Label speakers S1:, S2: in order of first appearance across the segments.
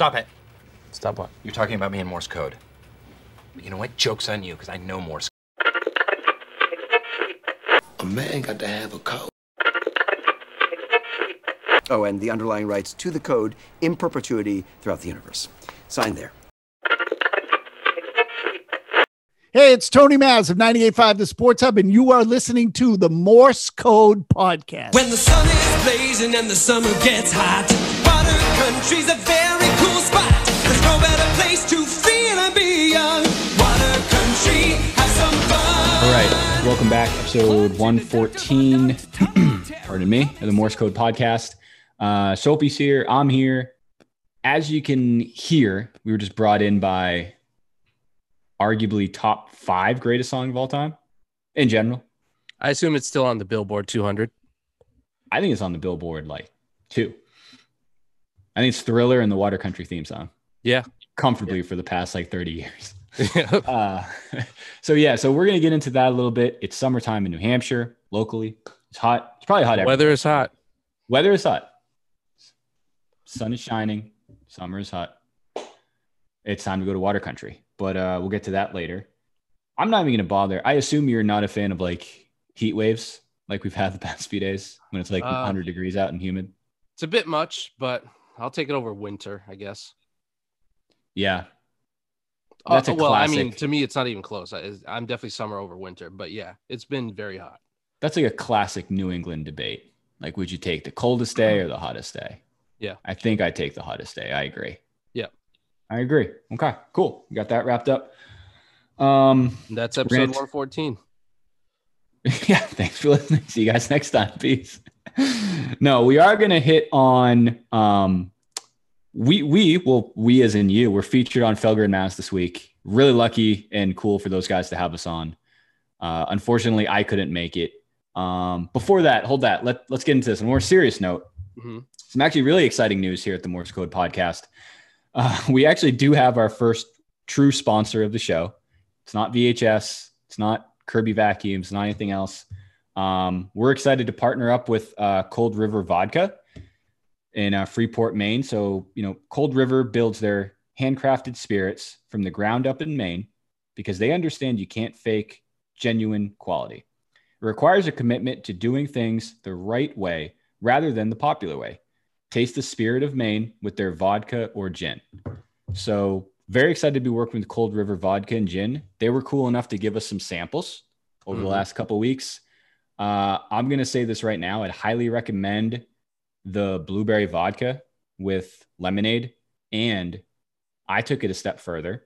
S1: Stop it.
S2: Stop what?
S1: You're talking about me in Morse code. But you know what? Joke's on you, because I know Morse
S3: A man got to have a code.
S4: Oh, and the underlying rights to the code in perpetuity throughout the universe. Sign there.
S5: Hey, it's Tony Mazz of 98.5 The Sports Hub, and you are listening to the Morse Code Podcast.
S6: When the sun is blazing and the summer gets hot, water country's a very
S2: back, episode 114. Pardon me, of the Morse Code Podcast. Uh, Sopee's here. I'm here. As you can hear, we were just brought in by arguably top five greatest song of all time in general.
S7: I assume it's still on the Billboard 200.
S2: I think it's on the Billboard like two. I think it's Thriller and the Water Country theme song
S7: Yeah.
S2: comfortably for the past like 30 years. uh, so yeah, so we're gonna get into that a little bit. It's summertime in New Hampshire, locally. It's hot. It's probably hot. everywhere.
S7: Weather is hot.
S2: Weather is hot. Sun is shining. Summer is hot. It's time to go to water country, but uh, we'll get to that later. I'm not even gonna bother. I assume you're not a fan of like heat waves, like we've had the past few days when it's like
S7: Uh,
S2: 100 degrees out and humid.
S7: It's a bit much, but I'll take it over winter, I guess.
S2: Yeah, That's a
S7: well, I mean, to me, it's not even close. I, I'm definitely summer over winter, but yeah, it's been very hot.
S2: that's like a classic New England debate. Like, would you take the coldest day or the hottest day?
S7: Yeah.
S2: I think I take the hottest day. I agree.
S7: Yeah.
S2: I agree. Okay, cool. We got that wrapped up. Um,
S7: that's episode
S2: gonna
S7: 114.
S2: yeah, thanks for listening. See you guys next time. Peace. no, we are gonna hit on um we we well we as in you we're featured on Felger and Mazz this week. Really lucky and cool for those guys to have us on. Uh unfortunately I couldn't make it. Um before that, hold that. Let let's get into this. On a more serious note,
S7: Mhm.
S2: some actually really exciting news here at the Morse Code podcast. Uh, we actually do have our first true sponsor of the show. It's not VHS. It's not Kirby Vacuums. Not anything else. Um, we're excited to partner up with uh, Cold River Vodka in uh, Freeport, Maine. So you know, Cold River builds their handcrafted spirits from the ground up in Maine because they understand you can't fake genuine quality. It requires a commitment to doing things the right way rather than the popular way. Taste the spirit of Maine with their vodka or gin. So, very excited to be working with Cold River Vodka and Gin. They were cool enough to give us some samples over the
S7: Mhm.
S2: last couple weeks. Uh, I'm going to say this right now. I'd highly recommend the blueberry vodka with lemonade. And I took it a step further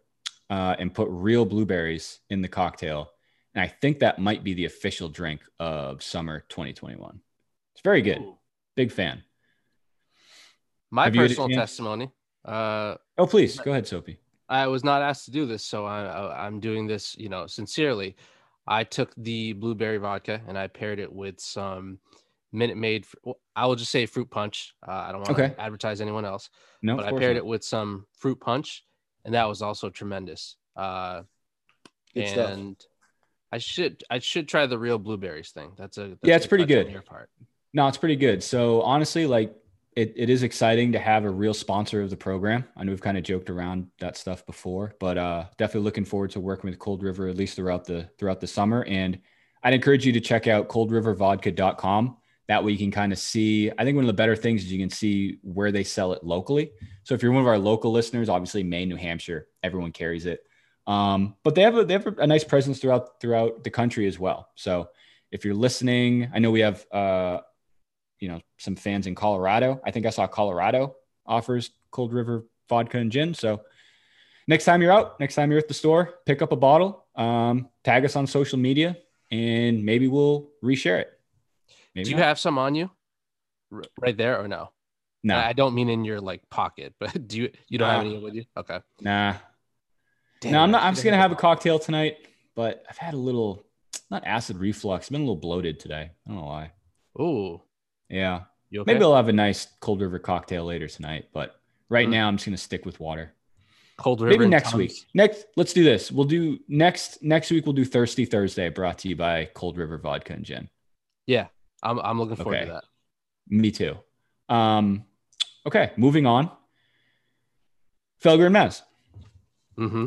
S2: uh, and put real blueberries in the cocktail. And I think that might be the official drink of summer 2021. It's very good.
S7: Ooh.
S2: Big fan.
S7: My
S2: Have you had a
S7: personal testimony. Uh,
S2: Oh, please go ahead, Sophie.
S7: I was not asked to do this, so I, I, I'm doing this, you know, sincerely. I took the blueberry vodka and I paired it with some Minute Maid. well, I will just say fruit punch. Uh, I don't want
S2: Okay.
S7: to advertise anyone else,
S2: No,
S7: but I paired
S2: not.
S7: it with some fruit punch, and that was also tremendous. Uh,
S2: Good stuff.
S7: and I should I should try the real blueberries thing. That's a that's
S2: Yeah, it's pretty good.
S7: Your part.
S2: No, it's pretty good. So honestly, like it, it is exciting to have a real sponsor of the program. I know we've kind of joked around that stuff before, but uh, definitely looking forward to working with Cold River at least throughout the throughout the summer. And I'd encourage you to check out coldrivervodka.com. That way you can kind of see. I think one of the better things is you can see where they sell it locally. So if you're one of our local listeners, obviously Maine, New Hampshire, everyone carries it. Um, but they have a they have a nice presence throughout throughout the country as well. So if you're listening, I know we have uh, you know some fans in Colorado. I think I saw Colorado offers Cold River vodka and gin. So next time you're out, next time you're at the store, pick up a bottle, um, tag us on social media, and maybe we'll reshare it. Maybe
S7: Do you
S2: not.
S7: have some on you, R- right there, or no?
S2: no,
S7: I don't mean in your like pocket, but do you you don't have any with you? Okay.
S2: nah,
S7: Damn,
S2: no. I'm not. I'm just gonna have a cocktail tonight, but I've had a little not acid reflux. I've been a little bloated today. I don't know why.
S7: Ooh,
S2: Yeah,
S7: okay?
S2: maybe I'll have a nice Cold River cocktail later tonight, but right
S7: Mm.
S2: now I'm just gonna stick with water.
S7: Cold River.
S2: maybe next week next let's do this we'll do next next week we'll do thirsty thursday brought to you by cold river vodka and gin
S7: Yeah, I'm I'm looking forward
S2: Okay.
S7: to that.
S2: me too um okay moving on Felger and Mazz.
S7: Mm-hmm.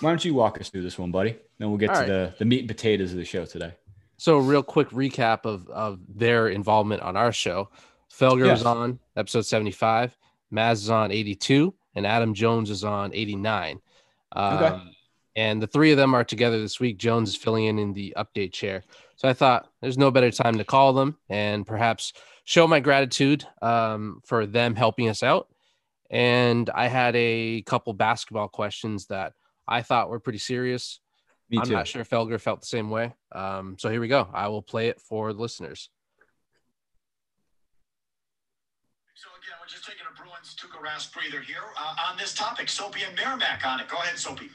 S2: Why don't you walk us through this one, buddy? Then we'll get
S7: All
S2: to
S7: right.
S2: the, the meat and potatoes of the show today.
S7: So, real quick recap of of their involvement on our show. Felger
S2: Yes.
S7: was on episode 75, Mazz is on 82, and Adam Jones is on 89. Um,
S2: Okay.
S7: And the three of them are together this week. Jones is filling in in the update chair. So I thought there's no better time to call them and perhaps show my gratitude um, for them helping us out. And I had a couple basketball questions that I thought were pretty serious.
S2: Me
S7: I'm
S2: too.
S7: not sure if Felger felt the same way. Um, so here we go. I will play it for the listeners.
S8: So again, we're just taking a Bruins took a rest breather here uh, on this topic. Sopee and Merrimack on it. Go ahead, Sopee.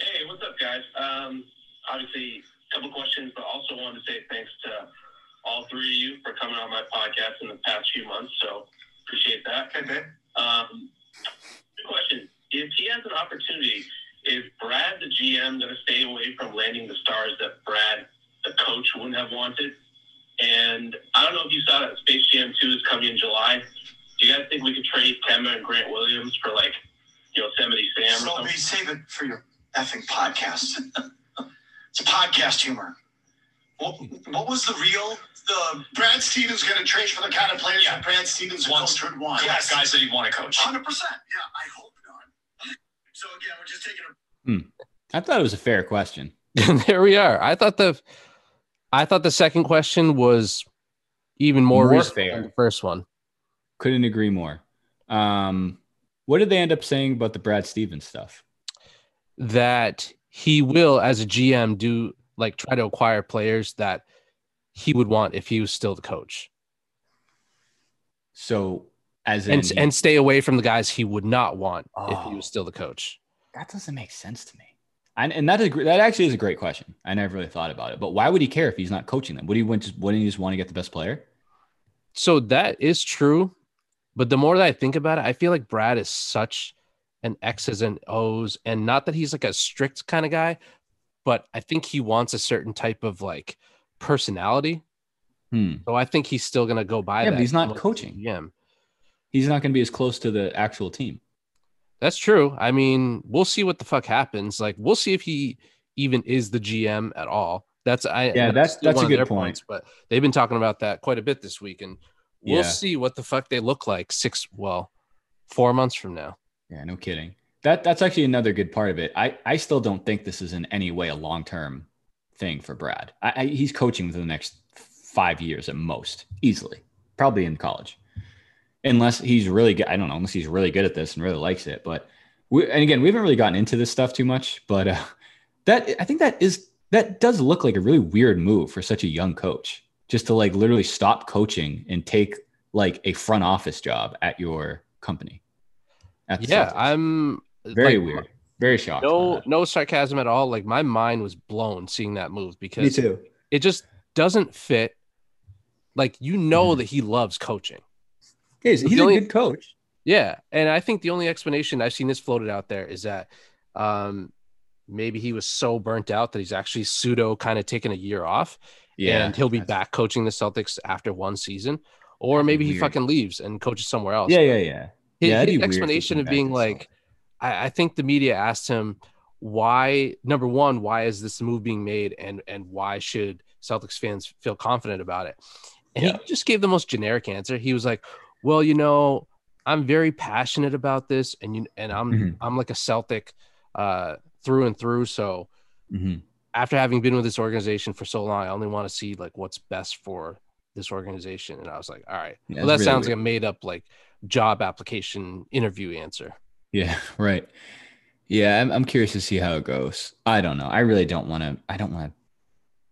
S9: Hey, what's up, guys? Um, obviously, a couple questions, but also wanted to say thanks to all three of you for coming on my podcast in the past few months. So appreciate that.
S8: Okay.
S9: Um, good question: If he has an opportunity, is Brad the GM going to stay away from landing the stars that Brad, the coach, wouldn't have wanted? And I don't know if you saw that Space Jam 2 is coming in July. Do you guys think we could trade Kemba and Grant Williams for like Yosemite Sam or
S8: Sopee,
S9: something?
S8: save it for your effing podcast. it's a podcast humor. What, what was the real? The Brad Stevens going to trade for the kind of players that Brad Stevens
S10: Wants-
S8: coach would want.
S10: Yes, guys that he'd want to coach.
S8: Hundred percent. Yeah, I hope not. So again, we're just taking a
S2: I thought it was a fair question.
S7: There we are. I thought the I thought the second question was even more,
S2: More
S7: reasonable
S2: fair.
S7: than the first one.
S2: Couldn't agree more. Um, what did they end up saying about the Brad Stevens stuff?
S7: That he will, as a GM, do like try to acquire players that he would want if he was still the coach,
S2: So, as in,
S7: and and stay away from the guys he would not want if he
S2: Oh.
S7: was still the coach.
S2: that doesn't make sense to me. And, and that is that actually is a great question. I never really thought about it. But why would he care if he's not coaching them? Would he want just wouldn't he just want to get the best player?
S7: So that is true, but the more that I think about it, I feel like Brad is such an X's and O's, and not that he's like a strict kind of guy, but I think he wants a certain type of like personality.
S2: Hmm.
S7: So I think he's still gonna go by
S2: Yeah,
S7: that.
S2: but he's not coaching.
S7: GM.
S2: He's not going to be as close to the actual team.
S7: That's true. I mean, we'll see what the fuck happens. Like, we'll see if he even is the GM at all. That's I.
S2: Yeah, that's-
S7: still
S2: that's a good point.
S7: points, but they've been talking about that quite a bit this week, and we'll
S2: Yeah.
S7: see what the fuck they look like six, well, four months from now.
S2: Yeah, no kidding. That that's actually another good part of it. I I still don't think this is in any way a long term thing for Brad. I, I, he's coaching for the next five years at most, easily, probably in college, unless he's really good. I don't know, unless he's really good at this and really likes it. But we, and again, we haven't really gotten into this stuff too much. But uh, that I think that is that does look like a really weird move for such a young coach, just to like literally stop coaching and take like a front office job at your company. At the
S7: Yeah,
S2: Celtics.
S7: I'm
S2: very
S7: like,
S2: weird, very shocked.
S7: No, no sarcasm at all. Like my mind was blown seeing that move because
S2: me too.
S7: it just doesn't fit. Like you know
S2: Mhm.
S7: that he loves coaching.
S2: He's,
S7: The
S2: he's a
S7: only-
S2: good coach.
S7: Yeah, and I think the only explanation I've seen this floated out there is that um, maybe he was so burnt out that he's actually pseudo kind of taking a year off, and he'll be back coaching the Celtics after one season, or
S2: That'd be
S7: maybe he fucking leaves and coaches somewhere else.
S2: Yeah, yeah, yeah.
S7: His,
S2: yeah, be
S7: his explanation of being like, I, I think the media asked him why. Number one, why is this move being made, and and why should Celtics fans feel confident about it? And
S2: Yeah.
S7: he just gave the most generic answer. He was like, "Well, you know, I'm very passionate about this, and you and I'm
S2: Mhm.
S7: I'm like a Celtic uh, through and through. So
S2: hmm
S7: after having been with this organization for so long, I only want to see like what's best for this organization." And I was like, "All right,
S2: Yeah,
S7: well, that
S2: really
S7: sounds
S2: weird.
S7: like a made up like job application interview answer."
S2: Yeah, right. Yeah, I'm, I'm curious to see how it goes. I don't know. I really don't want to. I don't want to.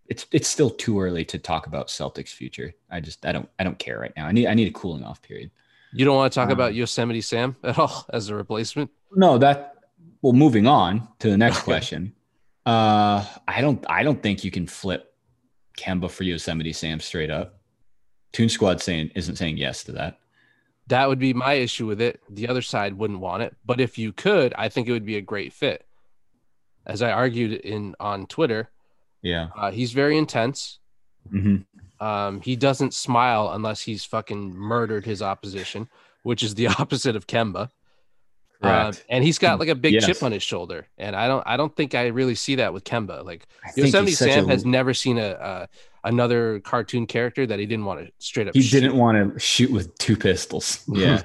S2: It's it's still too early to talk about Celtics' future. I just I don't I don't care right now. I need I need a cooling off period.
S7: You don't want to talk
S2: Um,
S7: about Yosemite Sam at all as a replacement?
S2: No, that well. Moving on to the next question. Uh, I don't I don't think you can flip Kemba for Yosemite Sam straight up. Toon Squad saying isn't saying yes to that.
S7: That would be my issue with it. The other side wouldn't want it, but if you could, I think it would be a great fit. As I argued in on Twitter,
S2: Yeah.
S7: uh, he's very intense.
S2: hmm
S7: Um, he doesn't smile unless he's fucking murdered his opposition, which is the opposite of Kemba.
S2: Correct.
S7: and he's got like a big
S2: Yes.
S7: chip on his shoulder, and I don't I don't think I really see that with Kemba. Like
S2: I
S7: Yosemite Sam
S2: a-
S7: has never seen a, a another cartoon character that he didn't want to straight up.
S2: He
S7: shoot.
S2: didn't want to shoot with two pistols. Yeah.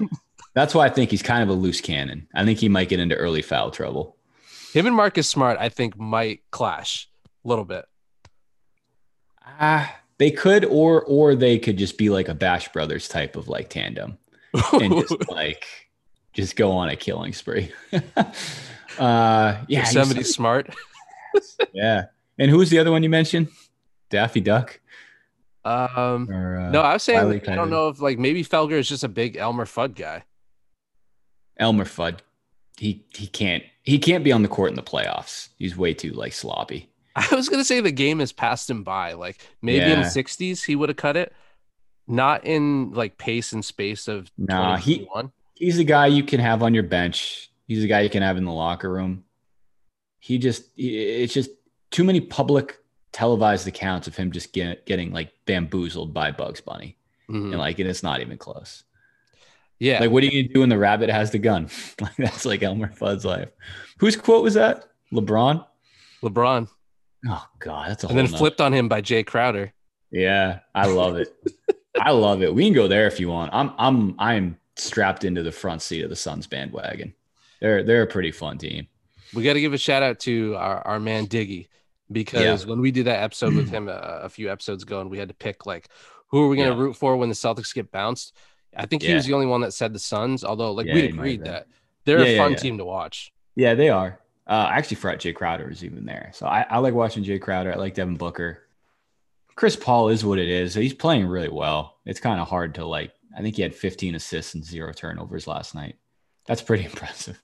S2: That's why I think he's kind of a loose cannon. I think he might get into early foul trouble.
S7: Him and Marcus Smart, I think, might clash a little bit.
S2: Ah, they could, or or they could just be like a Bash Brothers type of like tandem, and just like just go on a killing spree. uh, yeah,
S7: Yosemite Smart.
S2: yeah. And who's the other one you mentioned? Daffy Duck.
S7: Um,
S2: Or, uh,
S7: no, I was saying like, I don't know if like maybe Felger is just a big Elmer Fudd guy.
S2: Elmer Fudd. He he can't he can't be on the court in the playoffs. He's way too like sloppy.
S7: I was gonna say the game has passed him by. Like maybe in the '60s he would have cut it, not in like pace and space of
S2: Nah, he- He's the guy you can have on your bench. He's the guy you can have in the locker room. He just it's just too many public televised accounts of him just get, getting like bamboozled by Bugs Bunny.
S7: Mhm.
S2: And like and it's not even close.
S7: Yeah,
S2: Like what are you gonna do when the rabbit has the gun? like that's like Elmer Fudd's life. Whose quote was that? LeBron?
S7: LeBron,
S2: Oh god, that's a
S7: and then flipped on him by Jae Crowder.
S2: Yeah, I love it. I love it. We can go there if you want. I'm I'm I'm strapped into the front seat of the Suns bandwagon. They're they're a pretty fun team.
S7: We got to give a shout out to our, our man Diggy because when we did that episode with him a, a few episodes ago, and we had to pick like who are we going to
S2: Yeah.
S7: root for when the Celtics get bounced. I think he
S2: Yeah.
S7: was the only one that said the Suns, although like
S2: Yeah,
S7: we agreed that they're
S2: Yeah,
S7: a fun
S2: yeah.
S7: team to watch.
S2: Yeah, they are. Uh, I actually forgot Jae Crowder was even there. So I, I like watching Jae Crowder. I like Devin Booker. Chris Paul is what it is. He's playing really well. It's kind of hard to like. I think he had 15 assists and zero turnovers last night. That's pretty impressive.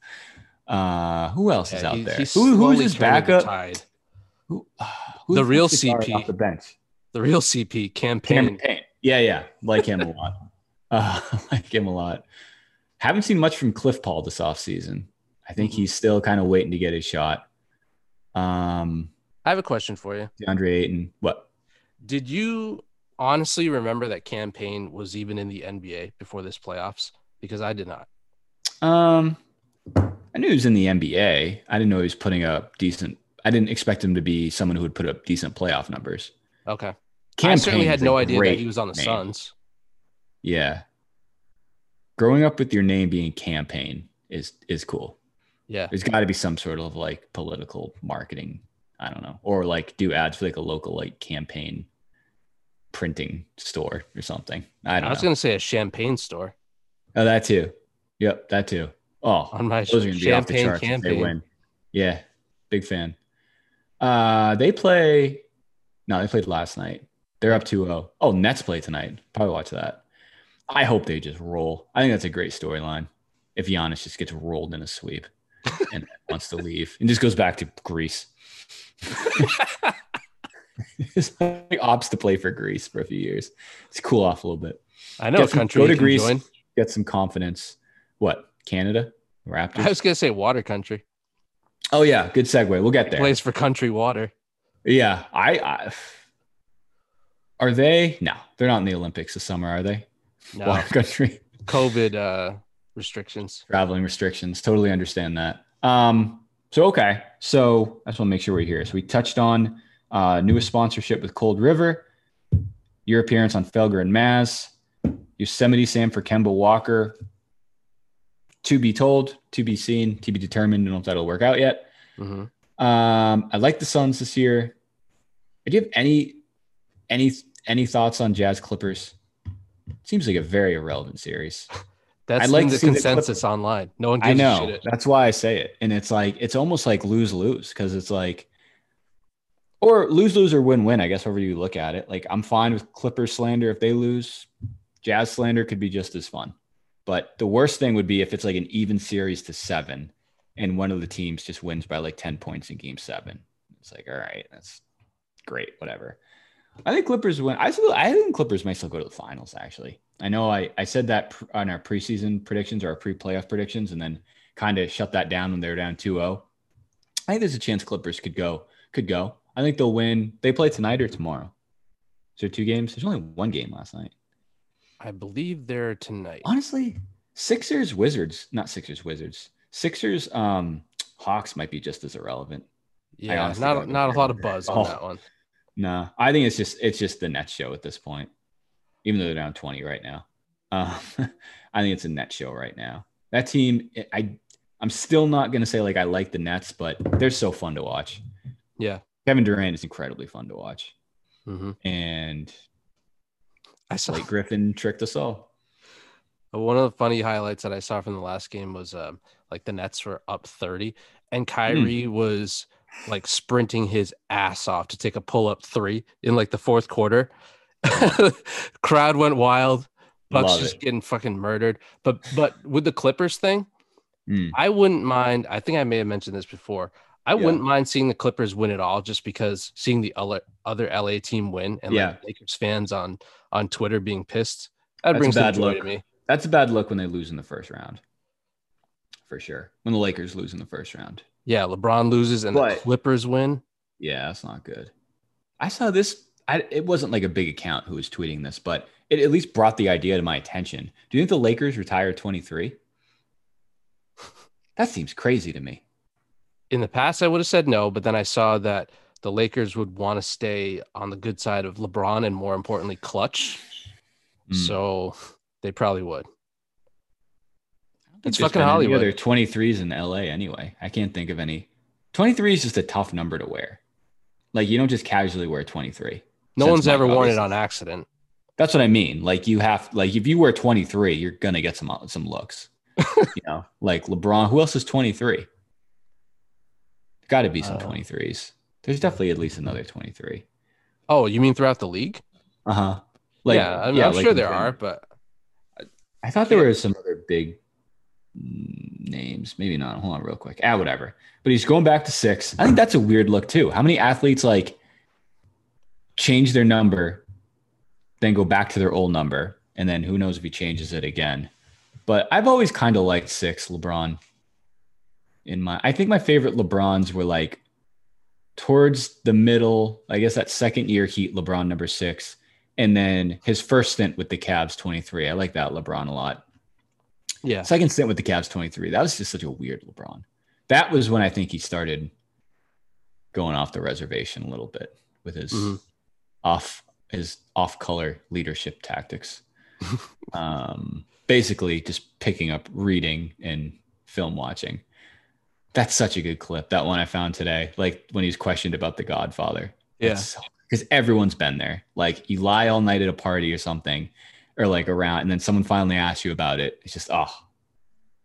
S2: Uh, who else is out
S7: he-
S2: there? Who, who's his backup?
S7: tide.
S2: Who, uh,
S7: The real CP.
S2: off the bench?
S7: The real CP campaign.
S2: Cameron Payne. Yeah, yeah, like him a lot. Uh, like him a lot. Haven't seen much from Cliff Paul this offseason. I think he's still kind of waiting to get his shot. Um,
S7: I have a question for you.
S2: DeAndre Ayton. What?
S7: Did you honestly remember that campaign was even in the NBA before this playoffs? Because I did not.
S2: Um, I knew he was in the NBA. I didn't know he was putting up decent. I didn't expect him to be someone who would put up decent playoff numbers.
S7: Okay. I certainly
S2: Payne's
S7: had no idea that he was on the
S2: name.
S7: Suns.
S2: Yeah. Growing up with your name being campaign is is cool.
S7: Yeah.
S2: There's got to be some sort of like political marketing. I don't know, or like do ads for like a local like campaign printing store or something. I don't I
S7: was
S2: know.
S7: going to say a champagne store
S2: Oh, that too. Yep, that too. Oh,
S7: on my
S2: those are to be off the
S7: champagne
S2: charts if they
S7: campaign.
S2: win. Yeah, big fan. Uh, they play. No, they played last night. They're up 2-0. Oh, Nets play tonight. Probably watch that. I hope they just roll. I think that's a great storyline. If Giannis just gets rolled in a sweep and wants to leave and just goes back to Greece. it's like opts to play for Greece for a few years. It's cool off a little bit.
S7: I know
S2: some-
S7: country
S2: go to Greece.
S7: join.
S2: Get some confidence. What? Canada? Raptors?
S7: I was going to say water country.
S2: Oh yeah, good segue. We'll get there.
S7: Place for country water.
S2: Yeah, I, I are they? No, they're not in the Olympics this summer, are they?
S7: No.
S2: Water country
S7: COVID uh, restrictions.
S2: traveling restrictions. Totally understand that. Um, so okay, so I just want to make sure we're here. So we touched on uh, newest sponsorship with Cold River, your appearance on Felger and Mazz, Yosemite Sam for Kemba Walker. To be told, to be seen, to be determined. I Don't know if that'll work out yet.
S7: hmm
S2: Um, I like the Suns this year. Do you have any any any thoughts on Jazz Clippers? Seems like a very irrelevant series.
S7: That's
S2: I'd like
S7: the
S2: see the
S7: consensus online. No one gives
S2: I know. That's why I say it. And it's like it's almost like lose lose because it's like or lose lose or win win, I guess, however you look at it. Like I'm fine with Clippers slander if they lose. Jazz slander could be just as fun. But the worst thing would be if it's like an even series to seven and one of the teams just wins by like 10 points in game seven. It's like, all right, that's great, whatever. I think Clippers win. I still, I think Clippers might still go to the finals. Actually, I know I, I said that on our preseason predictions or our pre-playoff predictions, and then kind of shut that down when they were down 2-0. I think there's a chance Clippers could go, could go. I think they'll win. They play tonight or tomorrow. Is there two games? There's only one game last night.
S7: I believe they're tonight.
S2: Honestly, Sixers, Wizards, not Sixers, Wizards. Sixers, um, Hawks might be just as irrelevant.
S7: Yeah, not
S2: don't
S7: a lot of buzz on
S2: Oh.
S7: that one.
S2: Nah, I think it's just it's just the net show at this point. Even though they're down twenty right now, um, I think it's a net show right now. That team, I I'm still not gonna say like I like the Nets, but they're so fun to watch.
S7: Yeah.
S2: Kevin Durant is incredibly fun to watch,
S7: hmm
S2: and
S7: I saw
S2: Blake Griffin tricked us all.
S7: one of the funny highlights that I saw from the last game was um, like the Nets were up 30 and Kyrie was like sprinting his ass off to take a pull up three in like the fourth quarter. Crowd went wild. Bucks
S2: Love
S7: just
S2: it.
S7: getting fucking murdered. But but with the Clippers thing,
S2: Mm.
S7: I wouldn't mind. I think I may have mentioned this before. I
S2: Yeah.
S7: wouldn't mind seeing the Clippers win it all just because seeing the other other LA team win and
S2: Yeah.
S7: like Lakers fans on on Twitter being pissed. That
S2: That's a
S7: brings
S2: bad
S7: joy
S2: look.
S7: to me.
S2: That's a bad look when they lose in the first round, for sure. When the Lakers lose in the first round,
S7: Yeah, LeBron loses and
S2: But-
S7: the Clippers win.
S2: yeah, that's not good. I saw this. I, it wasn't like a big account who was tweeting this, but it at least brought the idea to my attention. Do you think the Lakers retire 23? That seems crazy to me.
S7: In the past, I would have said no, but then I saw that the Lakers would want to stay on the good side of LeBron and more importantly, clutch.
S2: Mm.
S7: So they probably would.
S2: I don't think
S7: It's fucking Hollywood.
S2: Other 23s in LA anyway. I can't think of any. 23 is just a tough number to wear. Like you don't just casually wear 23.
S7: No one's ever worn it on accident.
S2: That's what I mean. Like you have like if you wear 23, you're gonna get some some looks. you know, like LeBron. Who else is 23? Got to be some
S7: Uh,
S2: 23s. There's definitely at least another 23.
S7: Oh, you mean throughout the league?
S2: Uh huh. Like
S7: yeah, I mean, I'm
S2: like
S7: sure there are, but
S2: I thought there were some other big names. Maybe not. Hold on, real quick. Ah, whatever. But he's going back to six. I think that's a weird look too. How many athletes like change their number, then go back to their old number, and then who knows if he changes it again? But I've always kind of liked six, LeBron. In my, I think my favorite LeBrons were like towards the middle. I guess that second year Heat LeBron number six, and then his first stint with the Cavs 23. I like that LeBron a lot.
S7: yeah,
S2: Second stint with the Cavs 23. That was just such a weird LeBron. That was when I think he started going off the reservation a little bit with his
S7: Mhm.
S2: off his off color leadership tactics. um, basically just picking up reading and film watching. That's such a good clip. That one I found today, like when he's questioned about the Godfather.
S7: yeah.
S2: Because everyone's been there. Like you lie all night at a party or something, or like around, and then someone finally asks you about it. It's just, oh,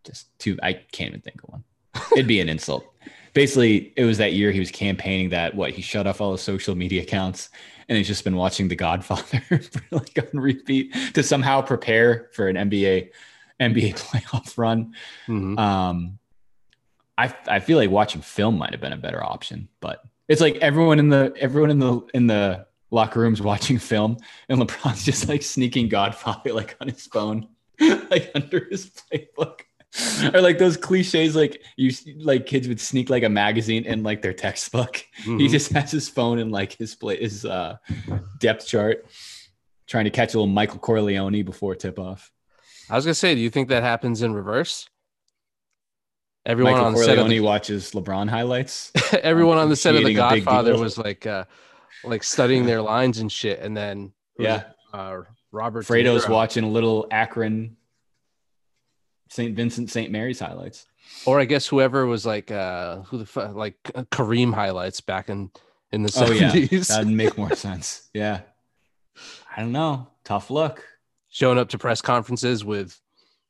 S2: just too, I can't even think of one. It'd be an insult. Basically, it was that year he was campaigning that what he shut off all his social media accounts and he's just been watching The Godfather like on repeat to somehow prepare for an NBA NBA playoff run.
S7: Mhm.
S2: Um, I I feel like watching film might have been a better option, but it's like everyone in the everyone in the in the locker rooms watching film, and LeBron's just like sneaking Godfather like on his phone, like under his playbook. Or like those cliches, like you like kids would sneak like a magazine in like their textbook. He
S7: Mhm.
S2: just has his phone in like his play his uh, depth chart, trying to catch a little Michael Corleone before tip off.
S7: I was gonna say, do you think that happens in reverse? Everyone
S2: Michael
S7: on the set of the,
S2: watches LeBron highlights.
S7: everyone on the set of the Godfather was like, uh, like studying their lines and shit, and then
S2: Yeah.
S7: uh, Robert
S2: Fredo's
S7: Niro.
S2: watching a little Akron, St. Vincent, St. Mary's highlights.
S7: or I guess whoever was like, uh, who the fuck, like uh, Kareem highlights back in in the
S2: Oh yeah,
S7: seventies,
S2: that'd make more sense. Yeah, I don't know. Tough luck.
S7: showing up to press conferences with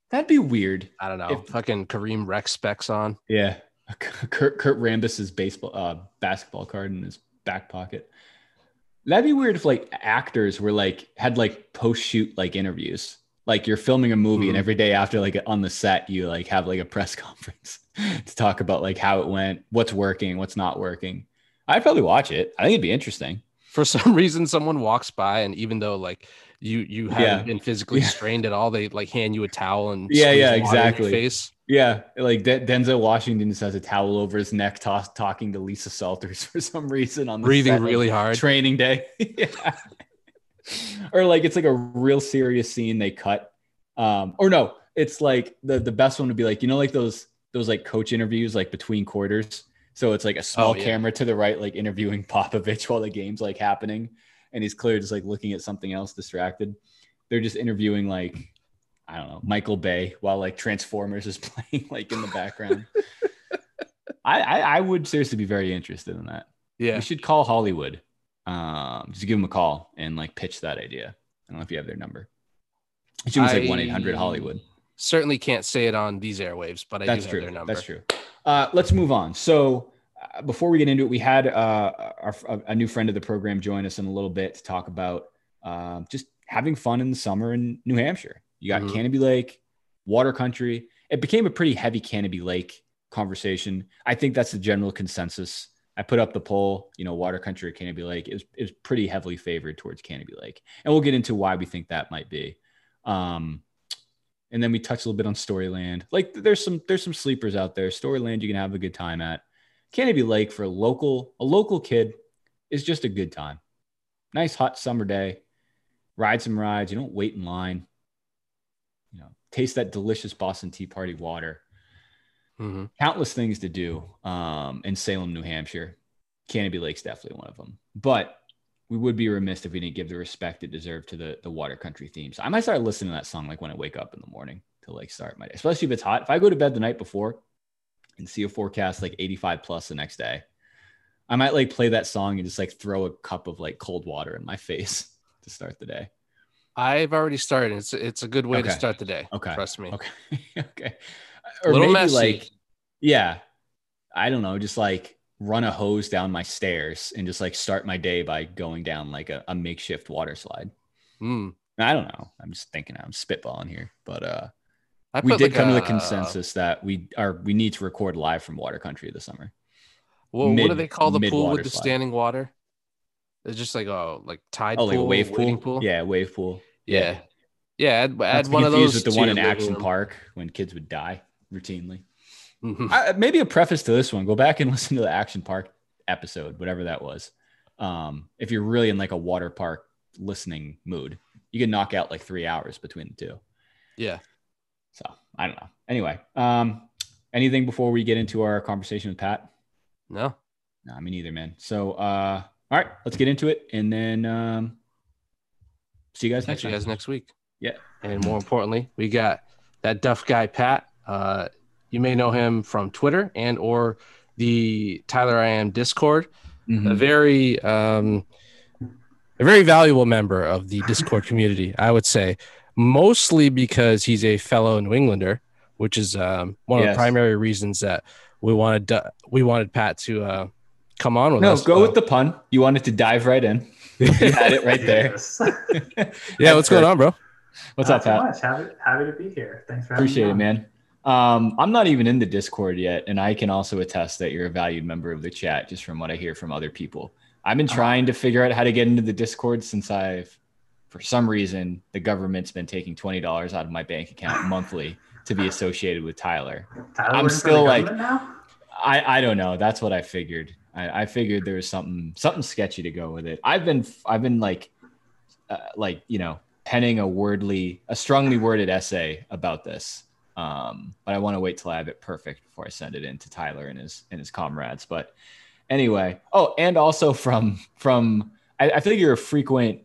S2: That'd be weird.
S7: I don't know,
S2: If-
S7: fucking Kareem Rec Specs on.
S2: Yeah, Kurt Kurt Rambis's baseball uh, basketball card in his back pocket. That'd be weird if like actors were like had like post shoot like interviews. Like you're filming a movie, and
S7: Mhm.
S2: every day after like on the set, you like have like a press conference to talk about like how it went, what's working, what's not working. I'd probably watch it. I think it'd be interesting.
S7: For some reason, someone walks by, and even though like you you haven't
S2: Yeah.
S7: been physically
S2: Yeah.
S7: strained at all, they like hand you a towel and
S2: Yeah, yeah,
S7: water in your
S2: exactly.
S7: face.
S2: Yeah, like De- Denzel Washington just has a towel over his neck, toss- talking to Lisa Salters for some reason on the
S7: Breathing really hard.
S2: Training day, yeah. or like it's like a real serious scene they cut, um, or no, it's like the the best one would be like you know like those those like coach interviews like between quarters. So it's like a small
S7: Oh, yeah.
S2: camera to the right, like interviewing Popovich while the game's like happening, and he's clearly just like looking at something else, distracted. They're just interviewing like I don't know Michael Bay while like Transformers is playing like in the background. I, I I would seriously be very interested in that.
S7: Yeah.
S2: We should call Hollywood. Um, just give them a call and like pitch that idea. I don't know if you have their number. I assume it's like one eight hundred Hollywood.
S7: Certainly can't say it on these airwaves, but I
S2: That's
S7: do
S2: true.
S7: have their number.
S2: That's true. Uh, let's move on. So uh, before we get into it, we had uh, our, a, a new friend of the program join us in a little bit to talk about um, just having fun in the summer in New Hampshire. You got
S7: Mhm.
S2: Canobie Lake, water country. It became a pretty heavy Canobie Lake conversation. I think that's the general consensus. I put up the poll, you know, water country or Canobie Lake. It was, it was pretty heavily favored towards Canobie Lake. And we'll get into why we think that might be. Um, and then we touch a little bit on Storyland. Like there's some there's some sleepers out there. Storyland you can have a good time at. Canobie Lake for a local a local kid is just a good time. Nice hot summer day. Ride some rides. You don't wait in line. You know, taste that delicious Boston Tea Party water.
S7: hmm
S2: Countless things to do um, in Salem, New Hampshire. Canobie Lake's definitely one of them. But we would be remiss if we didn't give the respect it deserved to the the water country theme. So I might start listening to that song like when I wake up in the morning to like start my day, especially if it's hot. If I go to bed the night before and see a forecast like 85 plus the next day, I might like play that song and just like throw a cup of like cold water in my face to start the day.
S7: I've already started. It's it's a good way to start the day.
S2: Okay.
S7: Trust me.
S2: Okay. okay.
S7: A little messy.
S2: like, yeah, I don't know, just like run a hose down my stairs and just like start my day by going down like a, a makeshift water slide.
S7: Mm.
S2: I don't know. I'm just thinking I'm spitballing here, but uh we did
S7: like,
S2: come to the consensus that we are we need to record live from water country this summer.
S7: Well, what do they call the pool with the
S2: slide.
S7: standing water? It's just like a like tide
S2: Oh,
S7: pool,
S2: like a wave
S7: wading
S2: pool? Yeah, wave pool.
S7: yeah, yeah. Add, add one of those
S2: with the one in Action
S7: room.
S2: Park when kids would die routinely.
S7: Mhm.
S2: I, maybe a preface to this one. Go back and listen to the Action Park episode, whatever that was. Um, if you're really in like a water park listening mood, you can knock out like three hours between the two.
S7: Yeah.
S2: So I don't know. Anyway, um, anything before we get into our conversation with Pat?
S7: No.
S2: No, me neither, man. So, uh, all right, let's get into it, and then um, see you guys next
S7: you guys next week.
S2: Yeah.
S7: And more importantly, we got that Duff guy Pat. Uh, you may know him from Twitter and or the Tyler I Am Discord.
S2: Mhm.
S7: A very um, a very valuable member of the Discord community, I would say, mostly because he's a fellow New Englander, which is um, one of the primary reasons that we wanted Du- we wanted Pat to uh, come on with
S2: No,
S7: us.
S2: No, go
S7: Uh,
S2: with the pun. You wanted to dive right in. You had it right there.
S7: Yeah. What's going on, bro?
S2: What's
S10: Not
S2: up, Pat?
S10: much. Happy, happy to be here. Thanks for having
S2: Appreciate
S10: me
S2: it, man. Um, I'm not even in the Discord yet, and I can also attest that you're a valued member of the chat just from what I hear from other people. I've been trying to figure out how to get into the Discord since I've, for some reason, the government's been taking twenty dollars out of my bank account monthly to be associated with Tyler.
S10: Tyler
S2: I'm still like,
S10: now?
S2: I I don't know. That's what I figured. I, I figured there was something something sketchy to go with it. I've been I've been like, uh, like you know, penning a wordly a strongly worded essay about this. Um, but I want to wait till I have it perfect before I send it in to Tyler and his and his comrades. But anyway, oh, and also from from I, I feel like you're a frequent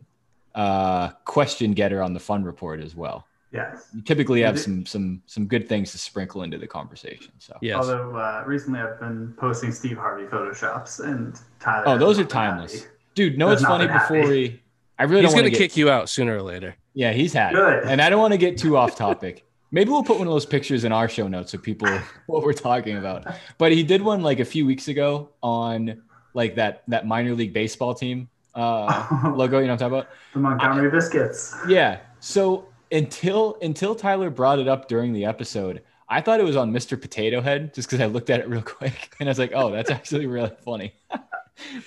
S2: uh, question getter on the fun report as well.
S10: Yes.
S2: You typically have some some some good things to sprinkle into the conversation. So
S7: Yes.
S10: Although uh, recently I've been posting Steve Harvey photoshops and Tyler.
S2: Oh, those are
S10: not been happy.
S2: timeless. Dude, no, it's funny
S10: been happy.
S2: before we I really
S7: He's
S2: don't
S7: gonna
S2: to get
S7: kick you out sooner or later.
S2: Yeah, he's had
S10: Good.
S2: it. And I don't want to get too off topic. Maybe we'll put one of those pictures in our show notes so people what we're talking about. But he did one like a few weeks ago on like that that minor league baseball team uh logo, you know what I'm talking about?
S10: The Montgomery Biscuits.
S2: Yeah. So until until Tyler brought it up during the episode, I thought it was on Mr. Potato Head just because I looked at it real quick and I was like, oh, that's actually really funny.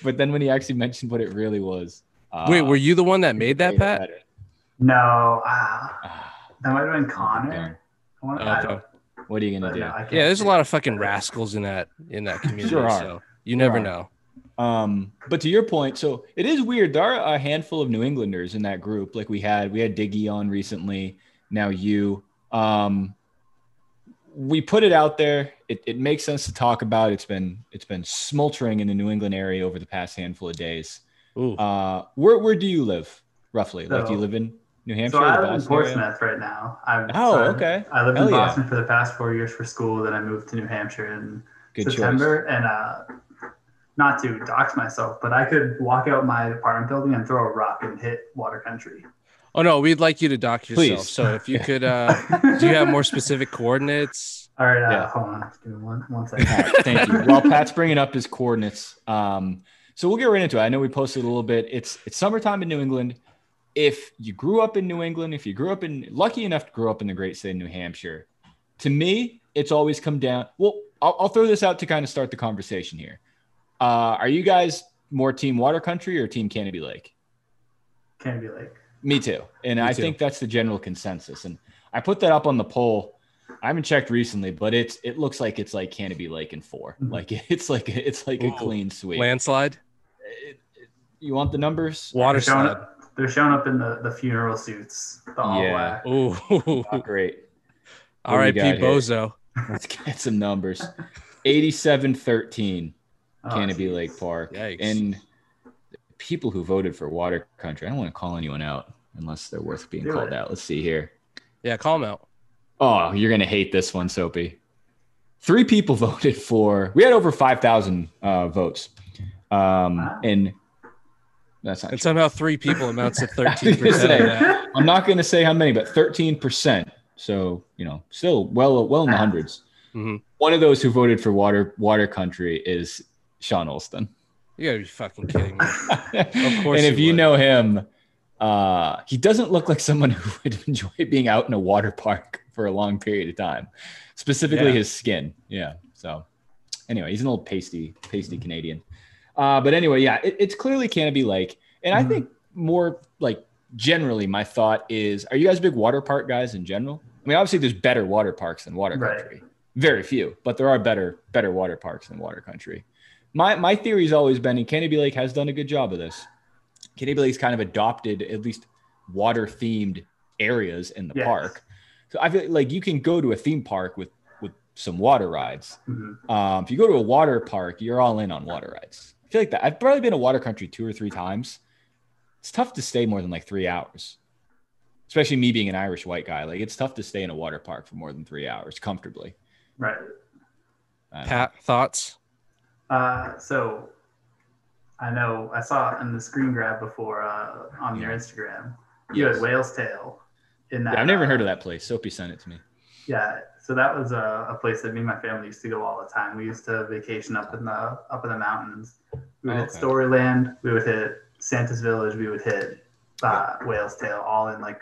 S2: but then when he actually mentioned what it really was, uh,
S7: Wait, were you the one that made that, Pat?
S2: better.
S10: No, Ah, that might have been Connor.
S2: darn.
S10: I want-
S7: Okay.
S10: I don't-
S2: What are you gonna
S10: but
S2: do?
S10: no,
S7: Yeah, there's a lot of fucking rascals in that in that community.
S2: Sure are.
S7: So you never
S2: are.
S7: know.
S2: Um, but to your point, so it is weird. There are a handful of New Englanders in that group. Like we had, we had Diggy on recently. Now you. Um, we put it out there. It, it makes sense to talk about. It's been it's been smoldering in the New England area over the past handful of days.
S7: Ooh.
S2: Uh, where where do you live roughly? like, do you live in New Hampshire?
S10: So
S2: or
S10: I
S2: the
S10: live in
S2: Boston area?
S10: Portsmouth right now. I'm,
S2: Oh,
S10: so I-
S2: okay.
S10: I lived
S2: Hell
S10: in
S2: yeah.
S10: Boston for the past four years for school. Then I moved to New Hampshire in
S2: Good choice.
S10: September. And uh, not to dox myself, but I could walk out my apartment building and throw a rock and hit water country.
S7: Oh no, we'd like you to dock yourself.
S2: Please.
S7: So if you could, uh, do you have more specific coordinates?
S10: All right, uh,
S2: Yeah.
S10: hold on. Give me one, one second.
S2: Right, thank you. While Pat's bringing up his coordinates, um, so we'll get right into it. I know we posted a little bit. It's it's summertime in New England. If you grew up in New England, if you grew up in lucky enough to grow up in the great state of New Hampshire, to me, it's always come down. Well, I'll, I'll throw this out to kind of start the conversation here. Uh, are you guys more team Water Country or team Canobie Lake?
S10: Canobie Lake.
S2: Me too. And
S7: Me
S2: I
S7: too.
S2: think that's the general consensus. And I put that up on the poll. I haven't checked recently, but it's it looks like it's like Canobie Lake in 4
S10: Mhm.
S2: Like it's like it's like a clean sweep.
S7: Landslide,
S2: It- it- you want the numbers?
S7: water slide.
S10: Up, they're showing up in the, the funeral suits, the all
S2: Yeah.
S10: black.
S7: Ooh,
S2: Not great.
S7: R.I.P.
S2: got?
S7: Bozo.
S2: Let's get some numbers. 87-13
S10: Oh,
S2: Canobie
S10: geez.
S2: Lake Park.
S7: Yikes.
S2: And people who voted for Water Country, I don't want to call anyone out unless they're worth being
S10: Do
S2: called
S10: it.
S2: out. Let's see here.
S7: Yeah, call them out.
S2: Oh, you're gonna hate this one, Sopee. Three people voted for. We had over five thousand uh, votes, um,
S10: Wow.
S2: and that's not.
S7: And
S2: true.
S7: somehow three people amounts to thirteen
S2: gonna
S7: percent of
S2: say,
S7: that.
S2: I'm not gonna say how many, but thirteen percent. So you know, still well, well in the hundreds.
S7: Mhm.
S2: One of those who voted for Water Water Country is Sean Olston.
S7: You gotta be fucking kidding me.
S2: of
S7: course
S2: and if you
S7: would.
S2: know him, uh, he doesn't look like someone who would enjoy being out in a water park for a long period of time. Specifically,
S7: Yeah.
S2: his skin. Yeah. So, anyway, he's an old pasty, pasty Canadian. Uh, but anyway, yeah, it, it's clearly Canobie Lake, and I
S10: Mhm.
S2: think more like generally, my thought is: Are you guys big water park guys in general? I mean, obviously, there's better water parks than water
S10: Right.
S2: country. Very few, but there are better better water parks than water country. My my theory's always been, and Canobie Lake has done a good job of this. Canobie Lake's kind of adopted at least water themed areas in the
S10: Yes.
S2: park. So I feel like you can go to a theme park with with some water rides.
S10: Mhm.
S2: Um, if you go to a water park, you're all in on water rides. I feel like that. I've probably been to water country two or three times. It's tough to stay more than like three hours, especially me being an Irish white guy. Like it's tough to stay in a water park for more than three hours comfortably.
S10: Right.
S2: I don't know.
S7: Pat, thoughts?
S10: Uh, so I know I saw in the screen grab before uh, on your Instagram. You
S2: Yes.
S10: had Whale's Tail in that.
S2: Yeah, I've never
S10: uh,
S2: heard of that place. Sopee sent it to me.
S10: Yeah, so that was a, a place that me and my family used to go all the time. We used to vacation up in the up in the mountains. We would hit Storyland, we would hit Santa's Village, we would hit uh, Whale's Tail, all in like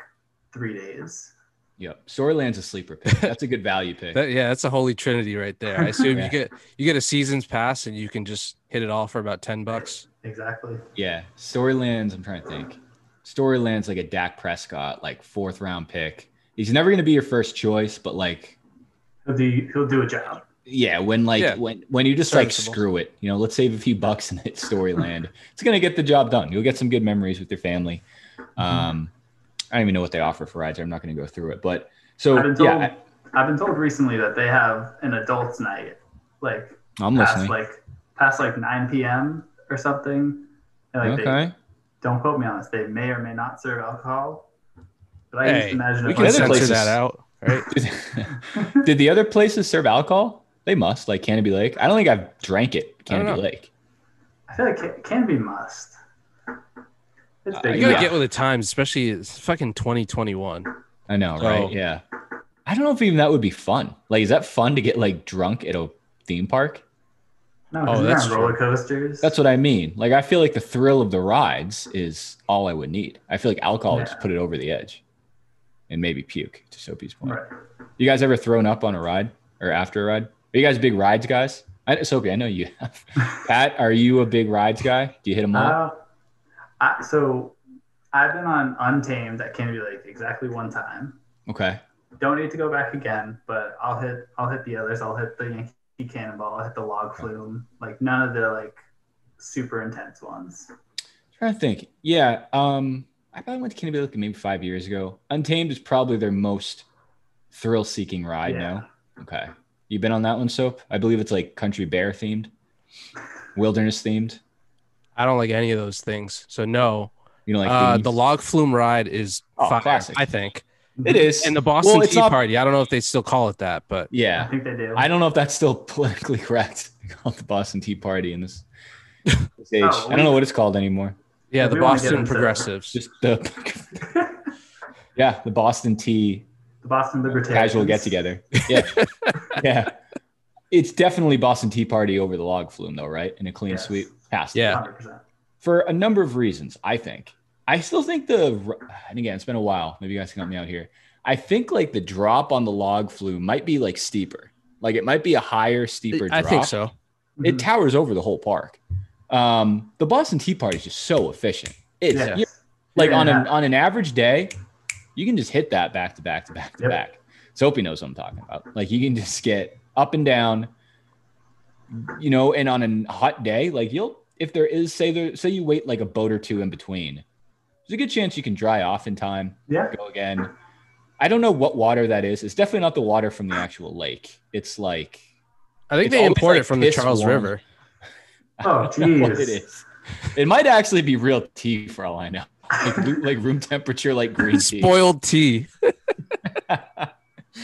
S10: three days.
S2: Yep. Storyland's a sleeper pick. That's a good value pick.
S7: That, yeah, that's a holy trinity right there. I assume
S2: Yeah.
S7: you get you get a season's pass and you can just hit it all for about ten bucks.
S10: Exactly.
S2: Yeah, Storylands. I'm trying to think. Storylands like a Dak Prescott, like fourth round pick. He's never going to be your first choice, but like,
S10: He'll do he'll do a job.
S2: yeah, when like
S7: Yeah.
S2: when when you just like screw it, you know, let's save a few bucks and hit Storyland. it's going to get the job done. You'll get some good memories with your family. Um, I don't even know what they offer for rides. I'm not going to go through it, but so
S10: I've told
S2: yeah,
S10: I've been told recently that they have an adults night, like
S2: I, I'm
S10: past
S2: listening.
S10: like past like 9 p.m. or something. And like they,
S2: okay.
S10: don't quote me on this. They may or may not serve alcohol. But I just imagine
S7: we
S10: if
S7: can
S2: other
S7: censor
S2: places-
S7: that out, right?
S2: Did, did the other places serve alcohol? They must, like Canobie Lake. I don't think I've drank it.
S7: I don't
S2: Canobie
S7: know.
S2: Lake.
S10: I feel like it can be must. It's
S2: Uh.
S7: You gotta
S2: Yeah.
S7: get with the times, especially it's fucking 2021.
S2: I know,
S7: So-
S2: right? Yeah. I don't know if even that would be fun. Like, is that fun to get like drunk at a theme park?
S10: no,
S7: Oh,
S10: 'cause you're
S7: that's
S10: roller coasters.
S2: That's what I mean. Like, I feel like the thrill of the rides is all I would need. I feel like alcohol would just put it over the edge, and maybe puke. To Sophie's point.
S10: right.
S2: You guys ever thrown up on a ride or after a ride? Are you guys big rides guys? I, Sophie, I know you have. Pat, are you a big rides guy? Do you hit them all?
S10: Uh, I, so I've been on Untamed at Canobie Lake exactly one time.
S2: okay.
S10: Don't need to go back again, but I'll hit I'll hit the others. I'll hit the Yankee Cannonball. I'll hit the Log Flume. Like none of the like super intense ones.
S2: trying to think. Yeah. Um, I probably went to Canobie Lake maybe five years ago. Untamed is probably their most thrill-seeking ride
S10: Yeah.
S2: now. Okay. You been on that one, Soap? I believe it's like country bear themed, wilderness themed.
S7: I don't like any of those things. So no.
S2: You know, like
S7: uh, the log flume ride is
S2: Oh,
S7: fire,
S2: classic.
S7: I think.
S2: It is.
S7: And the Boston
S2: Well,
S7: Tea
S2: not-
S7: Party. I don't know if they still call it that, but
S2: yeah.
S10: I think they do.
S2: I don't know if that's still politically correct to call it the Boston Tea Party in this, this age.
S10: Oh,
S2: I don't know what it's called anymore.
S7: Yeah, the
S10: we wanna get
S7: Boston Progressives.
S2: Just the yeah, the Boston Tea
S10: the Boston Libertarians.
S2: casual get together. Yeah. yeah. It's definitely Boston Tea Party over the log flume, though, right? In a clean
S10: Yes.
S2: sweep. Has to be.
S7: Yeah.
S10: 100%.
S2: For a number of reasons, I think. I still think the, and again, it's been a while. Maybe you guys can help me out here. I think like the drop on the log flume might be like steeper. Like it might be a higher, steeper
S7: I
S2: drop.
S7: think so.
S2: It mm-hmm. towers over the whole park. Um, the Boston Tea Party is just so efficient. It's
S10: Yes.
S2: you- like
S10: Yeah,
S2: on an
S10: yeah.
S2: on an average day, you can just hit that back to back to back to
S10: Yep.
S2: back. Sopee knows what I'm talking about. Like you can just get up and down, you know, and on a hot day, like you'll if there is say there say you wait like a boat or two in between, there's a good chance you can dry off in time,
S10: Yeah.
S2: go again. I don't know what water that is. It's definitely not the water from the actual lake. It's like
S7: I think they import
S2: like,
S7: it from the Charles
S2: warm.
S7: River.
S2: I
S10: Oh,
S2: don't what
S10: jeez.
S2: it is. It might actually be real tea for all I know. Like, like room temperature, like green tea.
S7: Spoiled tea.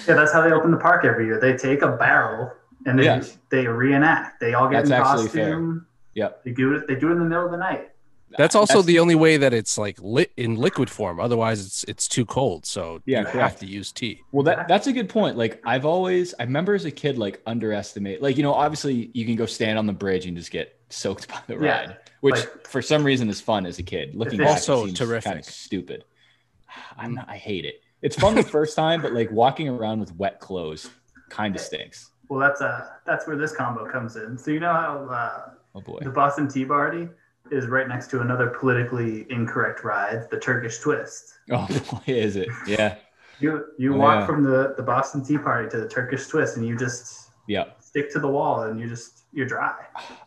S10: Yeah, that's how they open the park every year. They take a barrel and they
S2: Yes.
S10: they reenact. They all get
S2: That's
S10: in
S2: actually fair.
S10: costume.
S2: Yep.
S10: They do it. They do it in the middle of the night.
S7: That's also
S2: That's-
S7: the only way that it's like lit in liquid form. Otherwise, it's it's too cold. So
S2: Yeah,
S7: you have to use tea.
S2: Well, that that's a good point. Like I've always, I remember as a kid, like underestimate, like you know, obviously you can go stand on the bridge and just get soaked by the
S10: Yeah,
S2: ride, which
S10: like-
S2: for some reason is fun as a kid. Looking
S10: It's
S2: back,
S7: also
S2: it seems
S7: terrific.
S2: kind of stupid. I'm not, I hate it. It's fun the first time, but like walking around with wet clothes kind of stinks.
S10: Well, that's uh that's where this combo comes in. So you know how uh,
S2: Oh boy.
S10: the Boston Tea Party is right next to another politically incorrect ride, the Turkish Twist.
S2: Oh boy, is it? Yeah.
S10: You you
S2: Oh,
S10: walk
S2: yeah.
S10: from the the Boston Tea Party to the Turkish Twist, and you just
S2: Yeah.
S10: Stick to the wall, and you just you're dry.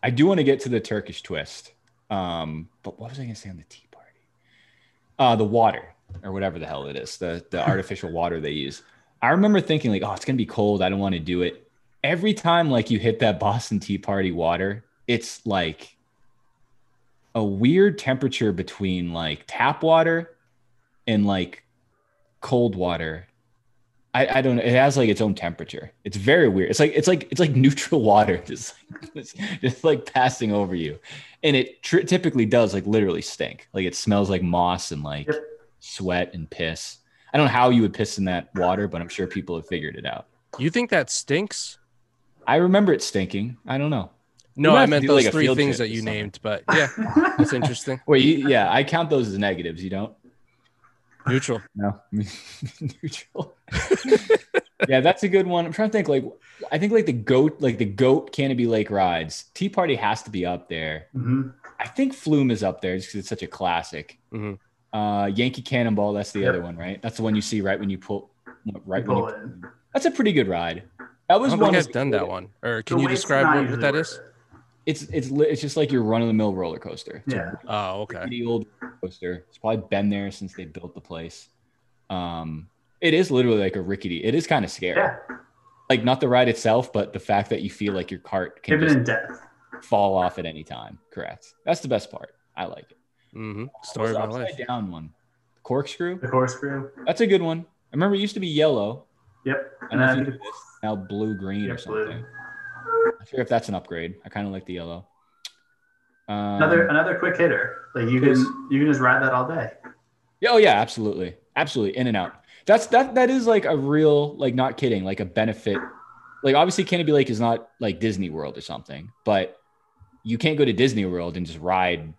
S2: I do want to get to the Turkish twist. Um, but what was I going to say on the tea party? Uh, the water or whatever the hell it is, the, the artificial water they use. I remember thinking like, oh, it's going to be cold. I don't want to do it. Every time like you hit that Boston tea party water, it's like a weird temperature between like tap water and like cold water. I, I don't know. It has like its own temperature. It's very weird. It's like it's like it's like neutral water, just like, just, just like passing over you, and it tr- typically does like literally stink. Like it smells like moss and like
S10: Yep.
S2: sweat and piss. I don't know how you would piss in that water, but I'm sure people have figured it out.
S7: You think that stinks?
S2: I remember it stinking. I don't know.
S7: No, I meant those
S2: like,
S7: three things that you named. But yeah, that's interesting.
S2: Wait, you, yeah, I count those as negatives. You don't?
S7: Neutral.
S2: No, neutral. yeah, that's a good one. I'm trying to think. Like, I think like the goat, like the goat Canobie Lake rides. Tea Party has to be up there.
S10: hmm
S2: I think Flume is up there just because it's such a classic.
S7: Mhm.
S2: Uh, Yankee Cannonball, that's the
S10: Yep.
S2: other one, right? That's the one you see right when you pull, right when
S10: pull
S2: you.
S10: in.
S2: That's a pretty good ride. That
S7: I
S2: was
S7: don't
S2: one.
S7: think I've done
S2: kid.
S7: that one. Or can
S10: The
S7: you describe what, what
S10: usually
S7: that
S10: worth
S7: is?
S10: it.
S2: It's it's it's just like your run of the mill roller coaster. It's a
S10: Yeah.
S7: Oh, okay.
S2: rickety old coaster. It's probably been there since they built the place. Um, it is literally like a rickety. It is kind of scary.
S10: Yeah.
S2: Like not the ride itself, but the fact that you feel like your cart can
S10: Given
S2: just
S10: in
S2: fall off at any time. Correct. That's the best part. I like it. Mm-hmm.
S7: Story
S2: the
S7: of my life.
S2: upside down one? Corkscrew.
S10: The corkscrew.
S2: That's a good one. I remember it used to be yellow.
S10: Yep.
S2: I
S10: And
S2: if you
S10: then
S2: do. Now blue green or
S10: something. blue.
S2: Not sure if that's an upgrade. I kind of like the yellow. Um,
S10: another another quick hitter. Like you can you can just ride that all day.
S2: Yeah, oh yeah, absolutely, absolutely, in and out. That's that. That is like a real, like, not kidding, like a benefit. Like, obviously, Canobie Lake is not like Disney World or something, but you can't go to Disney World and just ride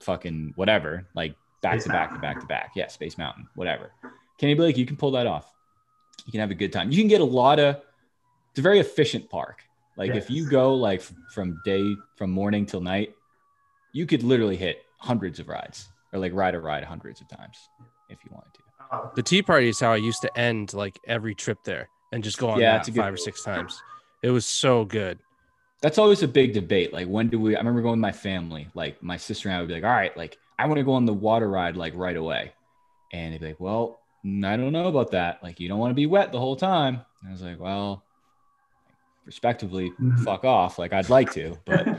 S2: fucking whatever, like back
S10: Space
S2: to back to back to back. Yeah, Space Mountain, whatever. Canobie Lake, you can pull that off. You can have a good time. You can get a lot of. It's a very efficient park. Like if you go like from day from morning till night, you could literally hit hundreds of rides or like ride a ride hundreds of times if you wanted to.
S7: The tea party is how I used to end like every trip there and just go on
S2: Yeah,
S7: that
S2: a good
S7: five or six times. It was so good.
S2: That's always a big debate. Like, when do we? I remember going with my family. Like, my sister and I would be like, "All right, like, I want to go on the water ride like right away," and they'd be like, "Well, I don't know about that. Like, you don't want to be wet the whole time." And I was like, "Well, respectively
S10: Mhm.
S2: fuck off like I'd like to, but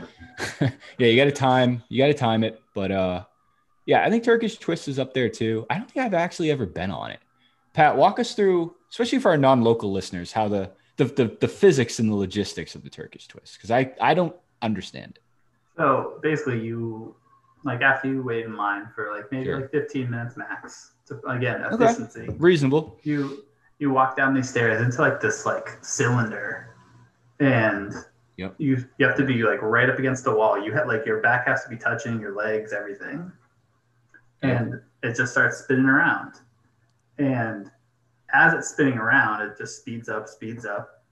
S2: yeah, you got to time you got to time it. But uh, yeah, I think Turkish twist is up there too. I don't think I've actually ever been on it. Pat, walk us through, especially for our non-local listeners, how the the the, the physics and the logistics of the Turkish twist because I I don't understand it.
S10: So basically, you like after you wait in line for like maybe
S2: Sure.
S10: like 15 minutes max. To, again,
S2: Okay.
S10: efficiency.
S2: Reasonable.
S10: You you walk down these stairs into like this like cylinder, and
S2: Yep.
S10: you you have to be like right up against the wall. You have like your back has to be touching your legs, everything, and it just starts spinning around. And as it's spinning around, it just speeds up, speeds up,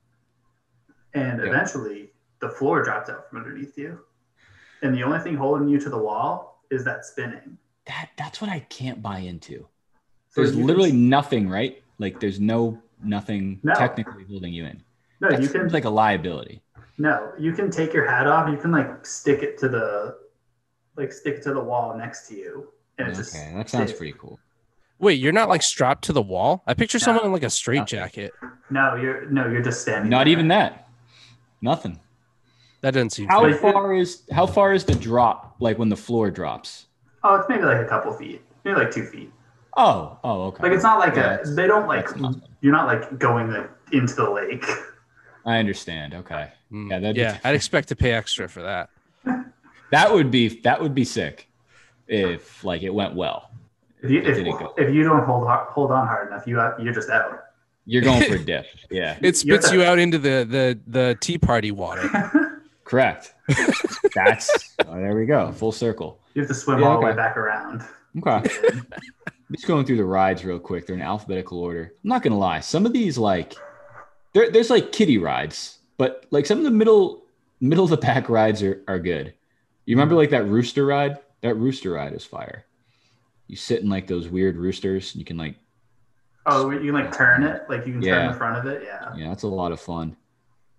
S10: and
S2: Yep.
S10: eventually the floor drops out from underneath you, and the only thing holding you to the wall is that spinning.
S2: That that's what I can't buy into.
S10: So
S2: There's literally nothing, right? Like there's no nothing
S10: No.
S2: technically holding you in.
S10: No,
S2: That
S10: you
S2: seems
S10: can
S2: like a liability.
S10: No, you can take your hat off. You can like stick it to the, like stick it to the wall next to you, and it just
S2: that sounds
S10: stays.
S2: pretty cool.
S7: Wait, you're not like strapped to the wall? I picture
S10: No.
S7: someone in like a straight jacket.
S10: No, you're no, you're just standing.
S2: Not
S10: there.
S2: even that. Nothing.
S7: That doesn't seem
S2: How
S7: fair.
S2: far is how far is the drop? Like when the floor drops?
S10: Oh, it's maybe like a couple feet, maybe like two feet.
S2: Oh, oh, okay.
S10: Like it's not like
S2: Yeah,
S10: a. They don't like. You're not like going like into the lake.
S2: I understand. Okay.
S7: Mm,
S2: Yeah, that'd be-
S7: I'd expect to pay extra for that.
S2: That would be that would be sick if like it went well.
S10: If you if,
S2: go.
S10: if you don't hold har- hold on hard enough, you out- you're just out.
S2: You're going for a dip. Yeah.
S7: It spits you out into the the the tea party water.
S2: Correct. That's oh, there we go. Full circle.
S10: You have to swim
S2: Yeah,
S10: all the way back around.
S2: Okay. Just going through the rides real quick. They're in alphabetical order. I'm not gonna lie. Some of these like there, there's like kiddie rides, but like some of the middle middle of the pack rides are, are good. You remember mm-hmm. like that rooster ride? That rooster ride is fire. You sit in like those weird roosters. And you can like
S10: Oh, you can like turn it, like you can turn
S2: Yeah.
S10: the front of it. Yeah,
S2: yeah, that's a lot of fun.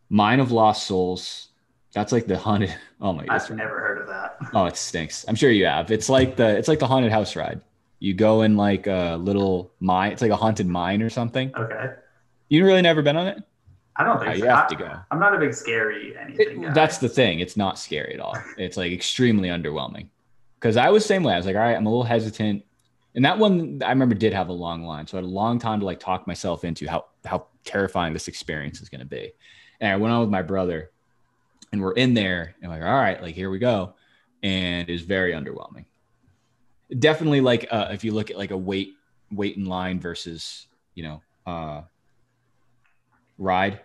S2: Mine of Lost Souls. That's like the haunted. Oh my
S10: I've never heard of that.
S2: Oh, it stinks. I'm sure you have. It's like the it's like the haunted house ride. You go in like a little mine. It's like a haunted mine or something.
S10: Okay,
S2: You really never been on it?
S10: I don't think
S2: you
S10: so.
S2: have
S10: I-
S2: to go.
S10: I'm not a big scary anything. guy.
S2: That's the thing. It's not scary at all. It's like extremely underwhelming. Because I was the same way. I was like, all right, I'm a little hesitant. And that one I remember did have a long line. So I had a long time to like talk myself into how how terrifying this experience is gonna be. And I went on with my brother and we're in there and like, all right, like here we go. And it's very underwhelming. Definitely like uh, if you look at like a wait wait in line versus, you know, uh ride,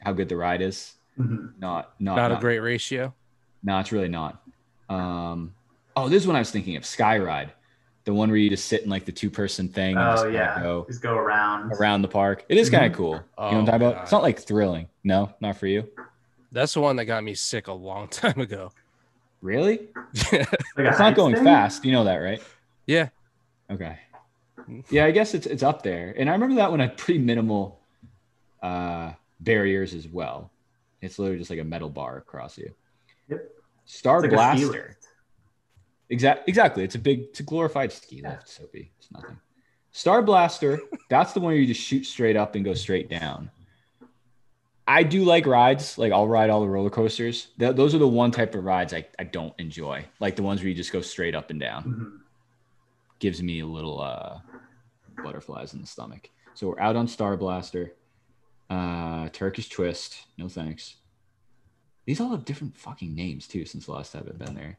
S2: how good the ride is.
S10: Mhm.
S2: Not not
S7: Not a great ratio.
S2: no, it's really not. Um, oh, this is one I was thinking of. Skyride, the one where you just sit in like the two person thing and just
S10: Oh
S2: kinda
S10: yeah,
S2: go
S10: just go around.
S2: around the park. It is kind of cool. you know what
S7: Oh,
S2: I'm talking about?
S7: God.
S2: It's not like thrilling. No, not for you.
S7: That's the one that got me sick a long time ago.
S2: Really?
S10: Like
S2: It's not going
S10: thing?
S2: fast. You know that, right?
S7: yeah.
S2: Okay. Yeah, I guess it's it's up there. And I remember that one had pretty minimal uh barriers as well. It's literally just like a metal bar across you.
S10: Yep.
S2: Star
S10: like
S2: Blaster. Exactly. Exactly. It's a big, it's a glorified ski lift, Sopee. It's nothing. Star Blaster. That's the one where you just shoot straight up and go straight down. I do like rides. Like I'll ride all the roller coasters. Th- those are the one type of rides I, I don't enjoy. Like the ones where you just go straight up and down.
S10: Mhm.
S2: Gives me a little uh, butterflies in the stomach. So we're out on Star Blaster. Uh, Turkish Twist. No thanks. These all have different fucking names too since the last time I've been there.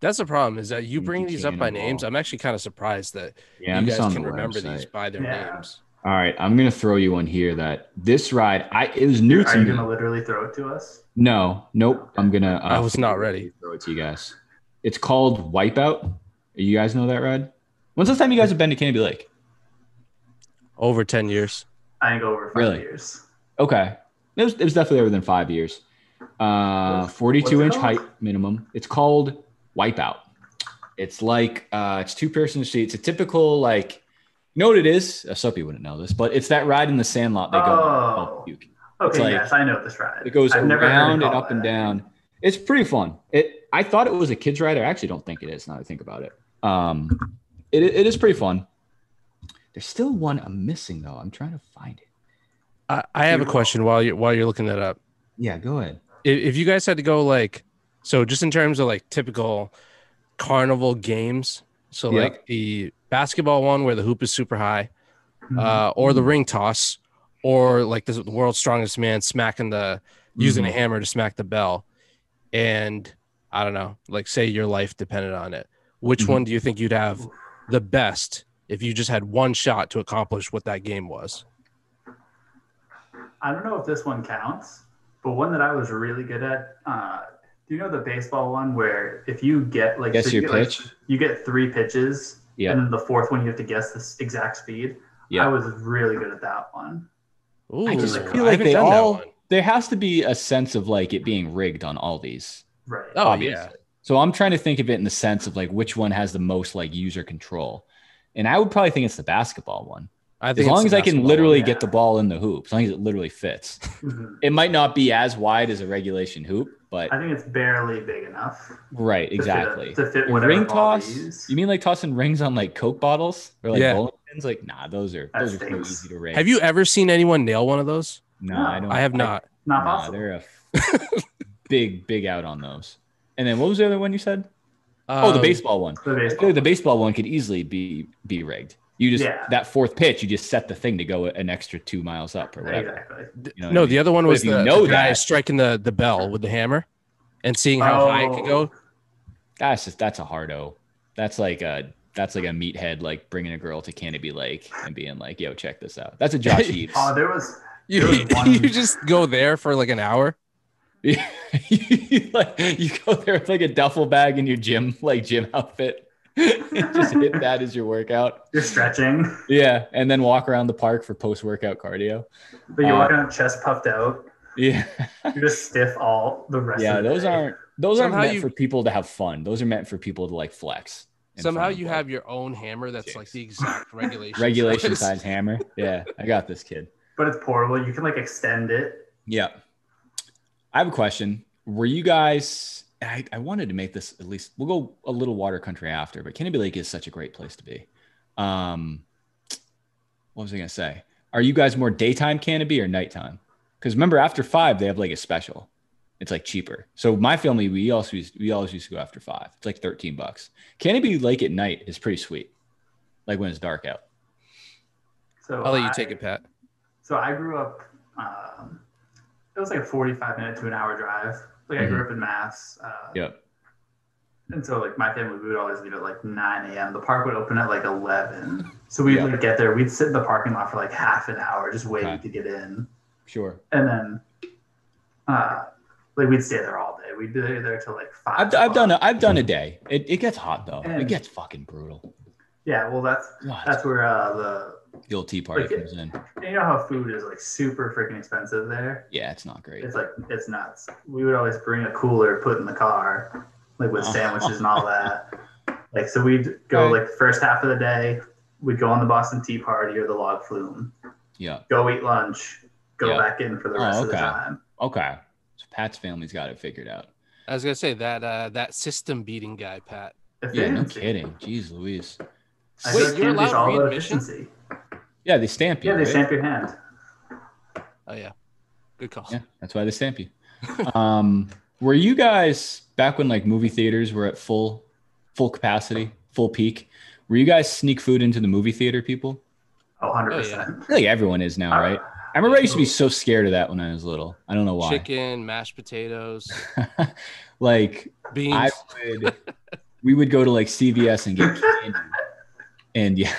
S7: That's the problem is that you
S2: Yankee
S7: bring these up by names. I'm actually kind of surprised that
S2: Yeah,
S7: you
S2: I'm
S7: guys can
S2: the
S7: remember these by their
S10: Yeah.
S7: names.
S2: All right, I'm gonna throw you one here. That this ride, I it was new
S10: Are
S2: to
S10: you
S2: me.
S10: gonna literally throw it to us?
S2: No, nope. I'm gonna. Uh,
S7: I was not ready.
S2: Throw it to you guys. It's called Wipeout. You guys know that ride? When's the last time you guys have been to Canobie Lake?
S7: Over 10 years.
S10: I think over five
S2: Really?
S10: years.
S2: Okay, it was, it was definitely over than five years. Uh, 42 inch
S10: called?
S2: height minimum. It's called Wipeout. It's like uh, it's two person seat. It's a typical like. You know what it is? Uh, Sopee wouldn't know this, but it's that ride in the Sandlot they go.
S10: Oh. Okay,
S2: like-
S10: yes, I know this ride.
S2: It goes
S10: I've
S2: around and up and
S10: that.
S2: down. It's pretty fun. It. I thought it was a kids ride. I actually don't think it is. Now that I think about it. Um, it, it is pretty fun. There's still one I'm missing though. I'm trying to find it.
S7: I, I have a question while you're while you're looking that up.
S2: Yeah, go ahead.
S7: if, if you guys had to go like so just in terms of like typical carnival games so
S2: Yeah.
S7: like the basketball one where the hoop is super high
S10: Mm-hmm.
S7: uh, or the ring toss or like the world's strongest man smacking the using a hammer to smack the bell and i don't know like say your life depended on it which
S2: Mhm.
S7: one do you think you'd have the best if you just had one shot to accomplish what that game was
S10: I don't know if this one counts, but one that I was really good at. Uh, do you know the baseball one where if you get like
S2: Guess
S10: you
S2: your
S10: get, like,
S2: pitch?
S10: you get three pitches,
S2: Yeah.
S10: and then the fourth one you have to guess the exact speed.
S2: Yeah.
S10: I was really good at that one.
S7: Ooh,
S2: I just feel like they all there has to be a sense of like it being rigged on all these.
S10: Right.
S7: oh
S2: obviously.
S7: yeah
S2: So I'm trying to think of it in the sense of like which one has the most like user control. And I would probably think it's the basketball one.
S7: i
S2: As long as I can literally
S10: one,
S2: get the ball in the hoop, as long as it literally fits.
S10: Mhm.
S2: It might not be as wide as a regulation hoop, but
S10: I think it's barely big enough.
S2: right,
S10: to fit
S2: exactly.
S10: To fit whatever
S2: ring toss? You mean like tossing rings on like Coke bottles or like
S7: Yeah.
S2: bowling pins? Like, nah, those are
S10: That
S2: those are too easy to rig.
S7: have you ever seen anyone nail one of those
S2: No,
S10: No,
S2: I don't.
S7: i have not
S10: Not
S2: Nah,
S10: possible.
S2: they're a f- big, big out on those. And then what was the other one you said? Oh, the
S7: Um,
S2: baseball one.
S10: The baseball.
S2: the baseball one could easily be be rigged. You just
S10: Yeah.
S2: that fourth pitch, you just set the thing to go an extra two miles up or whatever.
S10: Exactly.
S2: You know what
S7: no,
S2: I mean?
S7: the other one was
S2: if you
S7: the,
S2: know
S7: the guy
S2: that-
S7: striking the, the bell with the hammer and seeing how high it could go.
S2: That's just that's a hard O. That's like a that's like a meathead like bringing a girl to Canobie Lake and being like, "Yo, check this out." That's a Josh Eves.
S10: Oh, there was.
S7: You,
S10: was one-
S7: you just go there for like an hour.
S2: you, like you go there with like a duffel bag in your gym like gym outfit. just hit that as your workout.
S10: You're stretching,
S2: Yeah, and then walk around the park for post workout cardio.
S10: but you're
S2: Uh,
S10: walking out chest puffed out.
S2: Yeah.
S10: You're just stiff all the rest
S2: yeah,
S10: of the
S2: those
S10: day.
S2: aren't those aren't meant
S7: you-
S2: for people to have fun. Those are meant for people to like flex.
S7: Somehow you have your own hammer that's like the exact regulation.
S2: regulation
S7: size.
S2: size hammer. Yeah, I got this kid.
S10: But it's portable. You can like extend it.
S2: Yeah. I have a question. Were you guys I, I wanted to make this at least we'll go a little water country after, but Canobie Lake is such a great place to be. Um what was I gonna say? Are you guys more daytime canobie or nighttime? Because remember after five they have like a special. It's like cheaper. So my family we also used, we always used to go after five. It's like 13 bucks. Canobie Lake at night is pretty sweet. Like when it's dark out.
S10: So
S7: I'll let you
S10: I-
S7: take it, Pat.
S10: So I grew up. Um, it was like a 45 minute to an hour drive. Like I grew up in Mass. Uh,
S2: Yep.
S10: And so like my family, we would always leave at like 9 a.m. The park would open at like 11. So we'd like get there. We'd sit in the parking lot for like half an hour, just waiting
S2: Okay.
S10: to get in.
S2: Sure.
S10: And then, uh, like we'd stay there all day. We'd be there till like five.
S2: I've, I've done a, I've done a day. It, it gets hot though. It gets fucking brutal.
S10: Yeah, well, that's
S2: God.
S10: that's where uh, the
S2: The old tea party
S10: Like,
S2: comes in.
S10: you know how food is like super freaking expensive there.
S2: Yeah, it's not great.
S10: It's like it's nuts. We would always bring a cooler, put in the car, like with
S2: Oh.
S10: sandwiches and all that. Like so, we'd go
S2: Right.
S10: like first half of the day, we'd go on the Boston Tea Party or the Log Flume,
S2: Yeah.
S10: go eat lunch, go
S2: Yeah.
S10: back in for the
S2: Oh,
S10: rest of the
S2: okay.
S10: time.
S2: Okay. So Pat's family's got it figured out.
S7: I was gonna say that uh, that system beating guy, Pat.
S2: Yeah, no kidding. Jeez Louise.
S10: I
S7: Wait,
S10: think
S7: you're allowed
S10: all about
S7: readmission?
S10: efficiency.
S2: Yeah, they stamp you.
S10: Yeah, they
S2: right?
S10: stamp your hand.
S7: Oh yeah, good call.
S2: Yeah, that's why they stamp you. um, were you guys back when like movie theaters were at full full capacity, full peak? Were you guys sneak food into the movie theater, people?
S10: Oh, 100
S7: Oh,
S10: percent.
S2: I feel like everyone is now, right? I remember I used to be so scared of that when I was little. I don't know why.
S7: Chicken, mashed potatoes,
S2: like
S7: beans.
S2: I would, we would go to like CVS and get candy. And yeah,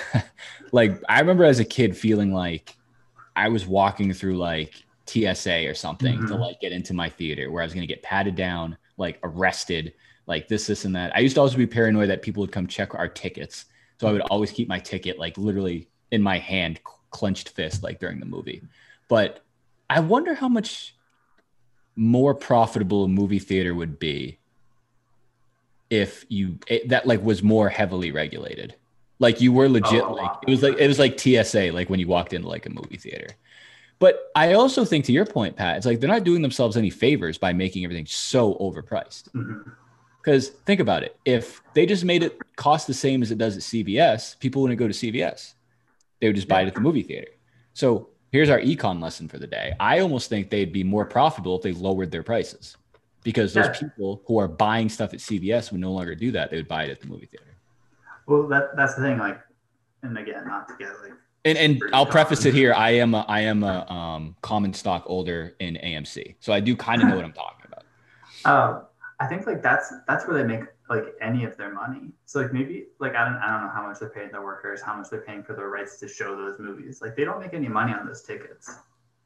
S2: like I remember as a kid feeling like I was walking through like TSA or something to
S10: Mhm.
S2: like get into my theater where I was going to get patted down, like arrested, like this, this, and that. I used to always be paranoid that people would come check our tickets. So I would always keep my ticket like literally in my hand, clenched fist, like during the movie. But I wonder how much more profitable a movie theater would be if you it, that like was more heavily regulated like you were legit
S10: Oh,
S2: like it was like it was like tsa like when you walked into like a movie theater but i also think to your point pat it's like they're not doing themselves any favors by making everything so overpriced
S10: Mhm.
S2: because think about it if they just made it cost the same as it does at cvs people wouldn't go to cvs they would just buy it at the movie theater so here's our econ lesson for the day. I almost think they'd be more profitable if they lowered their prices because those
S10: Yeah.
S2: people who are buying stuff at CVS would no longer do that. They would buy it at the movie theater.
S10: Well, that that's the thing. Like, and again, not to get like
S2: And and I'll preface it here. I am a I am a um, common stock holder in AMC, so I do kind of know what I'm talking about.
S10: Um, I think like that's that's where they make like any of their money. So like maybe like I don't I don't know how much they're paying their workers, how much they're paying for their rights to show those movies. Like they don't make any money on those tickets.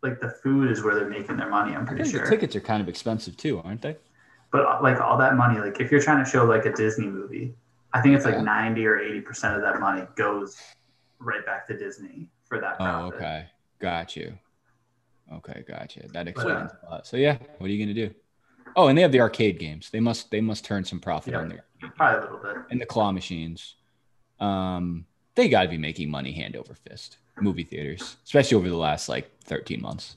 S10: Like the food is where they're making their money. I'm pretty sure.
S2: the tickets are kind of expensive too, aren't they?
S10: But uh, like all that money, like if you're trying to show like a Disney movie, I think it's like
S2: Yeah.
S10: 90 or 80 percent of that money goes right back to Disney for that
S2: Oh, okay, got you. Okay, got you. That explains a lot. So yeah, what are you gonna do? Oh, and they have the arcade games. They must they must turn some profit
S10: Yeah.
S2: on there.
S10: Probably a little bit.
S2: And the claw machines. Um, they got to be making money hand over fist. Movie theaters, especially over the last like 13 months,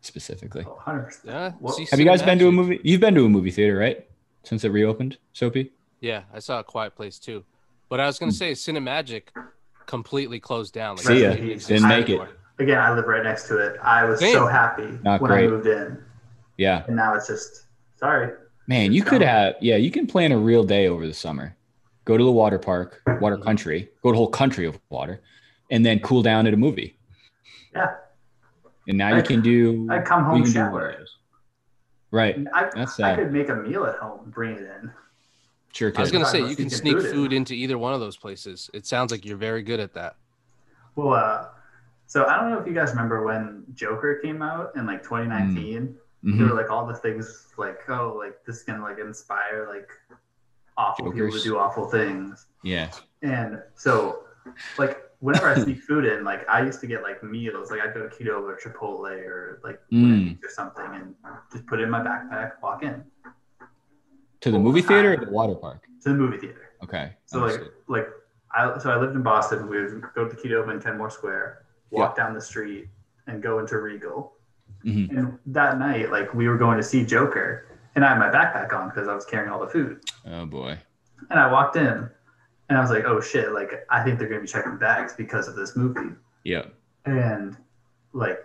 S2: specifically.
S10: Oh, 100%.
S7: Yeah.
S10: Well,
S2: Have you guys been to a movie? You've been to a movie theater, right? Since it reopened, Sopee?
S7: Yeah, I saw a Quiet Place too. But I was gonna say Cinemagic completely closed down. Like,
S2: Hmm. See ya.
S7: didn't exist
S2: Didn't make it.
S10: Again, I live right next to it. I was
S7: Same.
S10: so happy
S2: Not
S10: when
S2: great.
S10: I moved in,
S2: Yeah.
S10: and now it's just sorry.
S2: Man, you could have, yeah, you can plan a real day over the summer. Go to the water park, water
S10: Mm-hmm.
S2: country, go to a whole country of water, and then cool down at a movie.
S10: Yeah,
S2: And now you can do,
S10: I come
S2: you
S10: home
S2: can do
S10: shower.
S2: one of those. Right.
S10: I,
S2: That's
S10: I could make a meal at home, bring it in.
S2: Sure
S7: I was gonna say you can sneak
S10: food in.
S7: into either one of those places. It sounds like you're very good at that.
S10: Well, uh, so I don't know if you guys remember when Joker came out in like 2019. There
S2: Mhm.
S10: were like all the things like, oh, like this can like inspire like awful people
S2: Jokers.
S10: to do awful things.
S2: Yeah.
S10: And so, like, whenever I sneak food in, like, I used to get like meals. Like, I'd go to Qdoba or Chipotle or like
S2: Mm.
S10: or something, and just put it in my backpack, walk in
S2: To the movie theater or the water park?
S10: to the movie theater.
S2: Okay.
S10: So like,
S2: understood.
S10: like, I so I lived in Boston. We would go to the Qdoba in Kenmore Square, walk down the street, and go into Regal.
S2: Mhm.
S10: And that night, like, we were going to see Joker, and I had my backpack on because I was carrying all the food.
S2: Oh boy.
S10: And I walked in, and I was like, oh shit! Like, I think they're gonna be checking bags because of this movie.
S2: Yeah.
S10: And like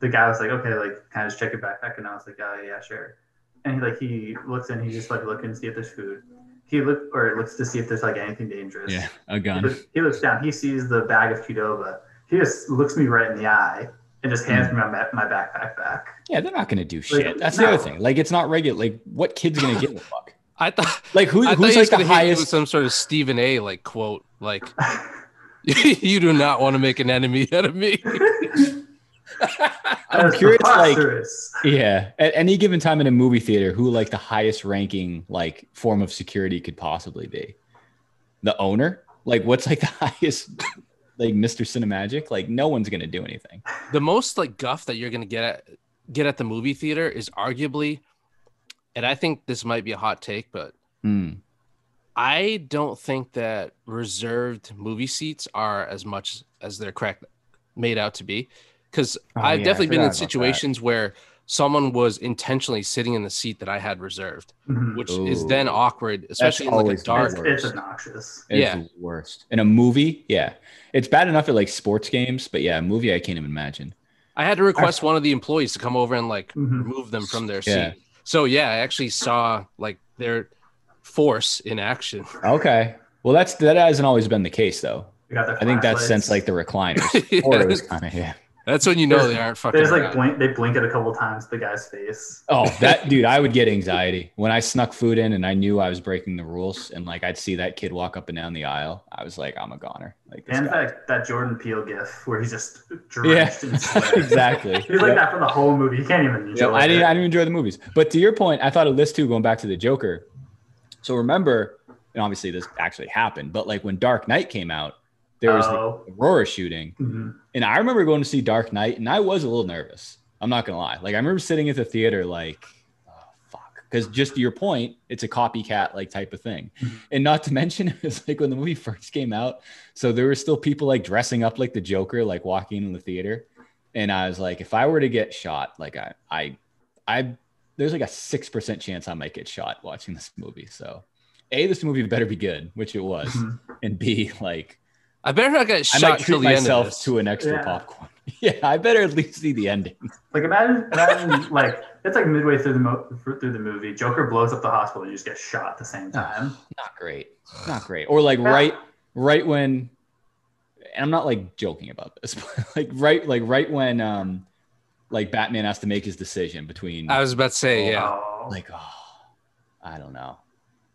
S10: the guy was like, okay, like can I just check your backpack? And I was like, oh yeah, sure. And he like he looks in, he just like looking to see if there's food. He look or looks to see if there's like anything dangerous.
S2: Yeah. A
S10: He
S2: gun.
S10: looks, he looks down, he sees the bag of Qdoba. He just looks me right in the eye and just hands hmm. me my, my backpack back.
S2: Yeah, they're not gonna do shit.
S10: Like,
S2: That's the other thing. Like, it's not regular. Like, what kid's gonna give a fuck?
S7: I thought
S2: Like, who,
S7: I
S2: who's
S7: you
S2: like the
S7: gonna hit me
S2: highest?
S7: some sort of Stephen A. like quote, like you do not want to make an enemy out of me.
S2: I'm curious, like, yeah, at any given time in a movie theater, who like the highest ranking like form of security could possibly be? The owner? Like, what's like the highest? Like Mr. Cinemagic? Like, no one's gonna do anything.
S7: the most like guff that you're gonna get at get at the movie theater is arguably, and I think this might be a hot take, but
S2: Hmm.
S7: I don't think that reserved movie seats are as much as they're correct made out to be. Because
S2: Oh,
S7: I've
S2: yeah,
S7: definitely been in
S2: about that.
S7: situations where someone was intentionally sitting in the seat that I had reserved,
S10: Mhm.
S7: which is then awkward, especially in like a
S2: the
S7: dark.
S10: It's, it's obnoxious.
S2: It's
S7: Yeah.
S2: the worst. In a movie, yeah. It's bad enough at like sports games, but yeah, a movie I can't even imagine.
S7: I had to request one of the employees to come over and like
S10: Mhm.
S7: remove them from their
S2: Yeah.
S7: seat. So yeah, I actually saw like their force in action.
S2: Okay. Well, that's that hasn't always been the case though.
S10: They got their
S2: I think that's
S10: flashlights.
S2: since like the recliners.
S7: Yeah.
S2: Or it was kind of yeah.
S7: That's when you know
S10: There's-
S7: they aren't fucking.
S10: They just like blink. They blink it a couple times. The guy's face.
S2: Oh, that dude, I would get anxiety when I snuck food in and I knew I was breaking the rules, and like I'd see that kid walk up and down the aisle. I was like, I'm a goner. Like this
S10: And
S2: guy.
S10: that, that Jordan Peele gif where he's just
S2: Yeah,
S10: drenched in sweat.
S2: exactly.
S10: He's like that for the whole movie. He can't even
S2: Yeah,
S10: enjoy
S2: I didn't.
S10: it.
S2: I didn't enjoy the movies. But to your point, I thought of this too. Going back to the Joker. So remember, and obviously this actually happened, but like when Dark Knight came out, there was
S10: Oh.
S2: the Aurora shooting,
S10: Mhm.
S2: and I remember going to see Dark Knight, and I was a little nervous. I'm not gonna lie. Like I remember sitting at the theater, like, oh, fuck, because just to your point, it's a copycat like type of thing, and not to mention it was like when the movie first came out, so there were still people like dressing up like the Joker, like walking in the theater, and I was like, if I were to get shot, like I, I, I, there's like a six percent chance I might get shot watching this movie. So, a, this movie better be good, which it was,
S10: Mhm.
S2: and b, like
S7: I better not get
S2: I
S7: shot
S2: might
S7: till
S2: treat
S7: the end of
S2: myself
S7: this.
S2: to an extra
S10: Yeah.
S2: popcorn. Yeah, I better at least see the ending.
S10: Like imagine, imagine like it's like midway through the mo- through the movie, Joker blows up the hospital, you just get shot at the same time.
S2: Not great. Not great. Or like right right when and I'm not like joking about this, but like right like right when um like Batman has to make his decision between
S7: I was about to say, yeah.
S10: Oh,
S2: like oh I don't know.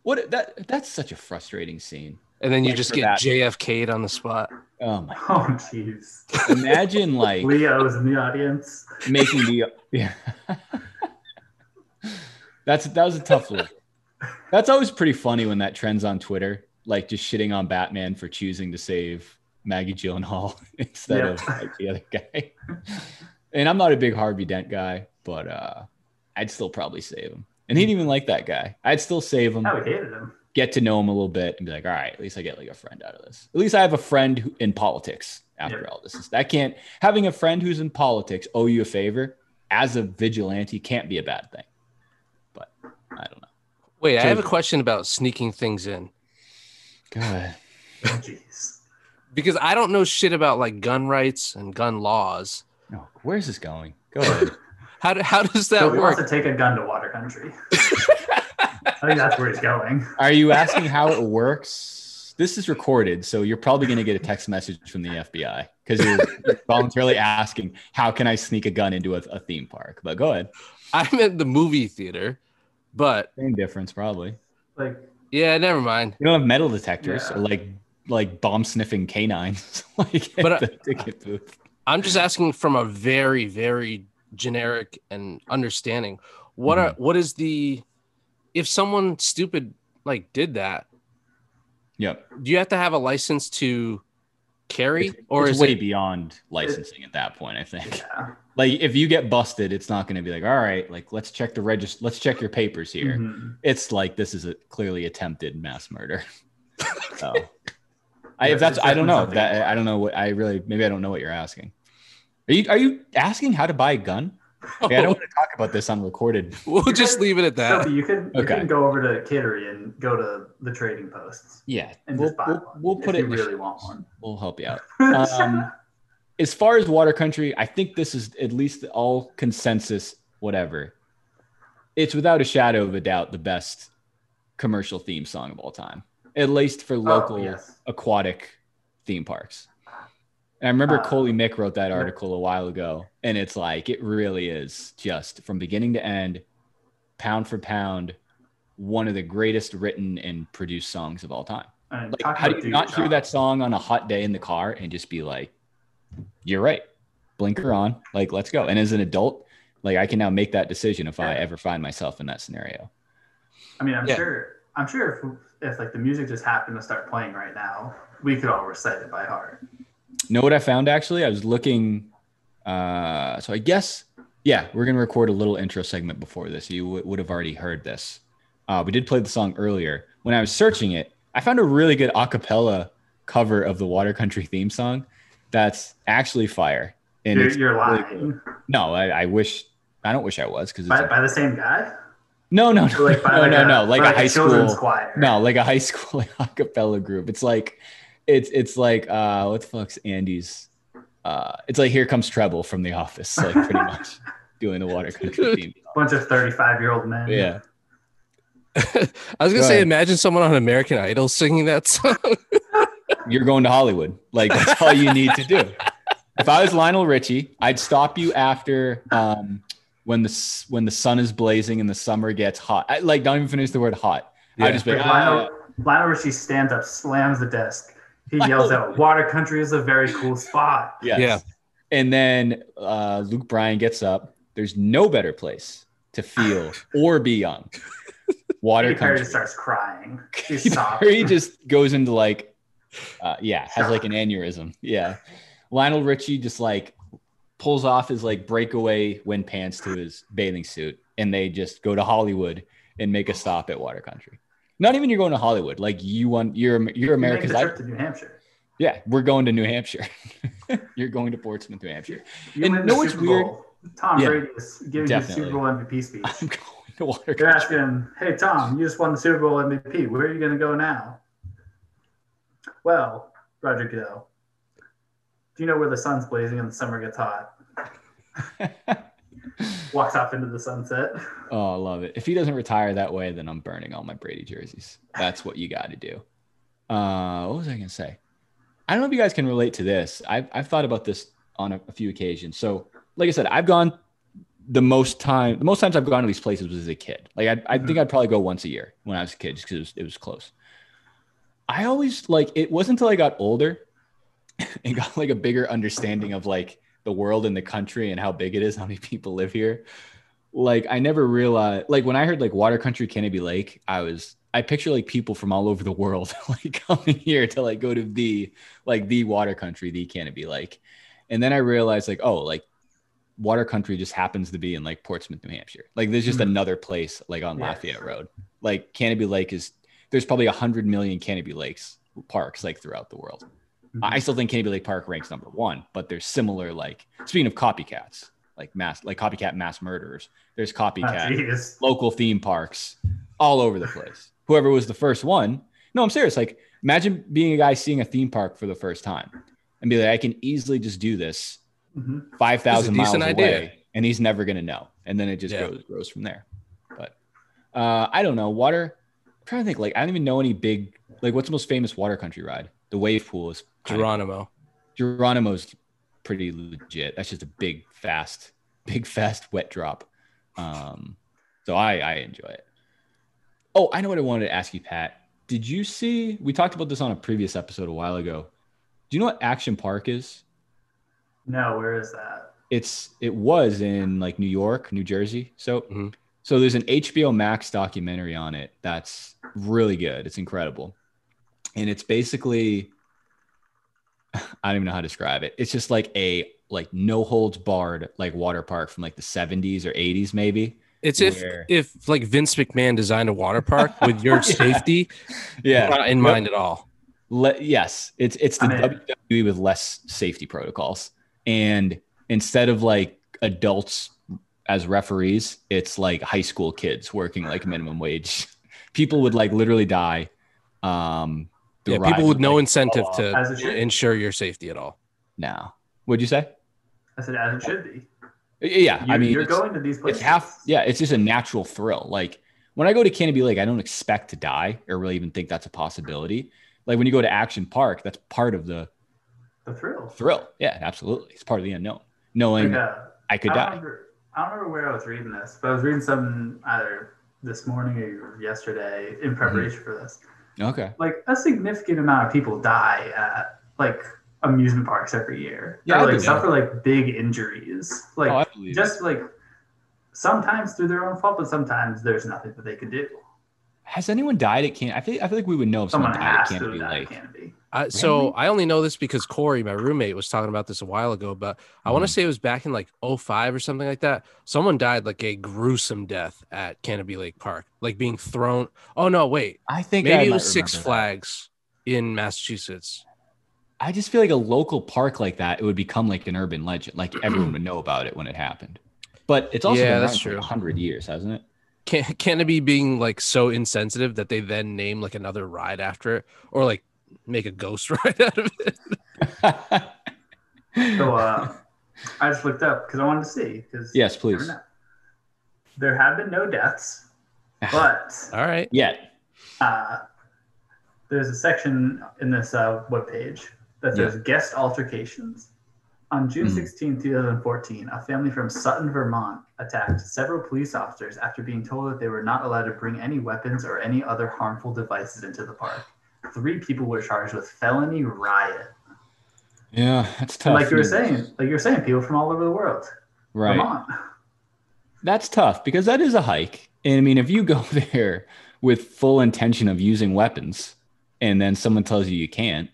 S2: What that that's such a frustrating scene.
S7: And then you just get
S2: that-
S7: JFK'd on the spot.
S2: Oh my
S10: oh, jeez.
S2: imagine like
S10: Leo's in the audience.
S2: making the yeah. That's that was a tough look. That's always pretty funny when that trends on Twitter, like just shitting on Batman for choosing to save Maggie Gyllenhaal instead
S10: Yeah.
S2: of like the other guy. and I'm not a big Harvey Dent guy, but uh I'd still probably save him. And he didn't even like that guy. I'd still save him,
S10: Oh, we hated him.
S2: Get to know him a little bit, and be like, all right, at least I get like a friend out of this. At least I have a friend who, in politics. After
S10: Yeah.
S2: all this, is that can't having a friend who's in politics owe you a favor as a vigilante can't be a bad thing. But I don't know.
S7: Wait, I have a question about sneaking things in
S2: God.
S10: Oh, jeez.
S7: because I don't know shit about like gun rights and gun laws.
S2: No, where's this going? Go ahead.
S7: How, do, how does that
S10: So
S7: work?
S10: to take a gun to water country. I think that's where he's going.
S2: Are you asking how it works? This is recorded, so you're probably going to get a text message from the FBI because you're you're voluntarily asking, "How can I sneak a gun into a, a theme park?" But go ahead.
S7: I'm at the movie theater, but
S2: Same difference, probably.
S10: Like,
S7: yeah, never mind.
S2: You don't have metal detectors
S10: Yeah.
S2: or like like bomb sniffing canines like
S7: But,
S2: at the ticket booth.
S7: I'm just asking from a very, very generic and understanding. What
S2: Mm-hmm.
S7: are what is the if someone stupid like did that?
S2: Yep.
S7: Do you have to have a license to carry,
S2: It's,
S7: or
S2: it's
S7: is
S2: way
S7: it?
S2: beyond licensing at that point. I think.
S10: yeah.
S2: Like if you get busted, it's not going to be like, all right, like let's check the register, let's check your papers here.
S10: Mhm.
S2: It's like this is a clearly attempted mass murder. so, I,
S10: Yeah,
S2: if that's, I don't know that I don't know what I really maybe I don't know what you're asking. Are you are you asking how to buy a gun? Okay, I don't want to talk about this on recorded.
S7: We'll just leave it at that.
S10: but you can you
S2: Okay.
S10: can go over to Kittery and go to the trading posts
S2: Yeah,
S10: and
S2: we'll,
S10: just buy
S2: we'll,
S10: one.
S2: we'll
S10: if
S2: put it.
S10: you
S2: in
S10: really want one.
S2: We'll help you out. Um, as far as water country, I think this is at least all consensus. Whatever, it's without a shadow of a doubt the best commercial theme song of all time, at least for local
S10: Oh, yes.
S2: aquatic theme parks. And I remember
S10: Uh,
S2: Coley Mick wrote that article a while ago, and it's like it really is just from beginning to end, pound for pound, one of the greatest written and produced songs of all time. Like,
S10: talk
S2: how do you not hear that song on a hot day in the car and just be like, "You're right, blinker on, like let's go." And as an adult, like I can now make that decision if I ever find myself in that scenario.
S10: I mean, I'm
S7: Yeah.
S10: sure. I'm sure if if like the music just happened to start playing right now, we could all recite it by heart.
S2: Know what I found actually? I was looking. Uh, so I guess yeah, we're gonna record a little intro segment before this. You w- would have already heard this. Uh, we did play the song earlier. When I was searching it, I found a really good a cappella cover of the Water Country theme song. That's actually fire. And
S10: You're, you're
S2: really
S10: lying.
S2: good. No, I, I wish. I don't wish I was because
S10: By, by the same guy?
S2: no, no, no,
S10: like
S2: no,
S10: like
S2: no,
S10: a,
S2: no, like
S10: or
S2: a high school.
S10: choir.
S2: No, like a high school like, a cappella group. It's like, it's it's like uh, what the fuck's Andy's? Uh, it's like Here Comes Treble from The Office, like pretty much doing the Water Country theme.
S10: bunch of 35 year old men.
S2: Yeah,
S7: I was gonna say,
S2: ahead.
S7: imagine someone on American Idol singing that song.
S2: you're going to Hollywood. Like that's all you need to do. If I was Lionel Richie, I'd stop you after um, when the when the sun is blazing and the summer gets hot. I, like, don't even finish the word hot.
S7: Yeah.
S2: I'd just be like,
S10: Lionel,
S2: "Ah,
S10: Lionel Richie stands up, slams the desk. He yells out, Water Country is a very cool spot.
S2: Yes.
S7: Yeah.
S2: And then uh, Luke Bryan gets up. There's no better place to feel or be young. Water
S10: Katy
S2: country.
S10: just starts crying. She's
S2: Katy just goes into like, uh, yeah, has like an aneurysm. Yeah. Lionel Richie just like pulls off his like breakaway wind pants to his bathing suit, and they just go to Hollywood and make a stop at Water Country. Not even you're going to Hollywood. Like you want, you're you're
S10: You
S2: America's. I-
S10: trip to New Hampshire.
S2: yeah, we're going to New Hampshire. you're going to Portsmouth, New Hampshire.
S10: You
S2: And know what's weird?
S10: Tom
S2: Yeah,
S10: Brady is giving
S2: definitely.
S10: you the Super Bowl MVP speech.
S2: I'm going to Water Country.
S10: asking, "Hey Tom, you just won the Super Bowl MVP. Where are you going to go now?" Well, Roger Goodell, Do you know where the sun's blazing and the summer gets hot? Walks off into the sunset.
S2: Oh, I love it. If he doesn't retire that way, then I'm burning all my Brady jerseys. That's what you got to do. Uh, what was I gonna say? I don't know if you guys can relate to this. I've I've thought about this on a, a few occasions. So, like I said, I've gone the most time. The most times I've gone to these places was as a kid. Like I, I think I'd probably go once a year when I was a kid, just because it was, it was close. I always like it wasn't until I got older and got like a bigger understanding of like the world and the country and how big it is, how many people live here. Like I never realized like when I heard like water country Canobie Lake, I was I picture like people from all over the world like coming here to like go to the like the water country, the Canobie Lake. And then I realized like, oh, like water country just happens to be in like Portsmouth, New Hampshire. Like there's just
S10: Mhm.
S2: another place like on
S10: Yeah.
S2: Lafayette Road. Like Canobie Lake is there's probably a hundred million Canobie Lakes parks like throughout the world. I still think Canobie Lake Park ranks number one, but there's similar like speaking of copycats, like mass like copycat mass murderers. There's copycat
S10: jeez.
S2: local theme parks all over the place. Whoever was the first one. No, I'm serious. Like imagine being a guy seeing a theme park for the first time and be like, I can easily just do this
S10: Mhm.
S2: five thousand miles away,
S7: idea.
S2: and he's never gonna know. And then it just
S7: Yeah.
S2: grows grows from there. But uh, I don't know. Water. I'm trying to think. Like I don't even know any big. Like what's the most famous water country ride? The wave pool is kind of-
S7: Geronimo.
S2: Geronimo's pretty legit. That's just a big, fast, big, fast wet drop. Um, so I I enjoy it. Oh, I know what I wanted to ask you, Pat. Did you see? We talked about this on a previous episode a while ago. Do you know what Action Park is?
S10: No, where is that?
S2: It's it was in like New York, New Jersey. So
S7: Mhm.
S2: so there's an HBO Max documentary on it that's really good. It's incredible. And it's basically I don't even know how to describe it. It's just like a like no holds barred like water park from like the 70s or 80s maybe.
S7: It's if
S2: Where-
S7: if like Vince McMahon designed a water park with your
S2: Yeah.
S7: safety
S2: Yeah.
S7: not in
S2: Yep.
S7: mind at all.
S2: Le- yes, it's it's the
S10: I'm in.
S2: WWE with less safety protocols, and instead of like adults as referees, it's like high school kids working like minimum wage. People would like literally die. Um, the
S7: Yeah, people with no
S2: like,
S7: incentive
S2: fall off.
S10: As it
S7: to ensure your safety at all.
S2: No, what'd you say?
S10: I said, as it should be.
S2: Yeah, I
S10: You-
S2: mean,
S10: you're going to these places.
S2: it's half yeah it's just a natural thrill like when i go to canobie lake i don't expect to die or really even think that's a possibility like when you go to action park that's part of the
S10: the thrill.
S2: thrill yeah absolutely it's part of the unknown knowing
S10: Like, uh,
S2: i could
S10: I
S2: die
S10: Remember, I don't remember where I was reading this, but I was reading something either this morning or yesterday
S2: Mm-hmm.
S10: in preparation for this.
S2: Okay
S10: Like a significant amount of people die at like amusement parks every year.
S2: Yeah,
S10: or like suffer like big injuries. Like
S2: oh believe it.
S10: just like sometimes through their own fault, but sometimes there's nothing that they could do.
S2: has anyone died at can i feel, I feel like we would know if someone,
S10: Someone
S2: died at
S10: canobie died
S2: lake
S10: at Canobie.
S7: I, so I only know this because Corey, my roommate, was talking about this a while ago, but I want to
S2: Mhm.
S7: say it was back in like 05 or something like that. Someone died like a gruesome death at Canobie Lake Park, like being thrown. Oh no, wait.
S2: i think I
S7: Maybe it was Six
S2: that.
S7: Flags in Massachusetts.
S2: i just feel like a local park like that it would become like an urban legend like everyone would know about it when it happened but it's also
S7: Yeah,
S2: been
S7: that's
S2: around for
S7: true.
S2: 100 years hasn't it
S7: Can Canobie being like so insensitive that they then name like another ride after it or like make a ghost ride out of it.
S10: So uh, I just looked up because I wanted to see. Because
S2: yes please
S10: There have been no deaths, but
S7: All right.
S2: yeah
S10: uh, there's a section in this uh, webpage that says guest altercations. On June
S2: Mhm.
S10: 16, 2014, a family from Sutton, Vermont attacked several police officers after being told that they were not allowed to bring any weapons or any other harmful devices into the park. Three people were charged with felony riot.
S2: yeah that's
S10: And
S2: tough
S10: like you were saying, like you were saying, people from all over the world.
S2: right
S10: Vermont.
S2: That's tough because that is a hike. And I mean, if you go there with full intention of using weapons and then someone tells you you can't,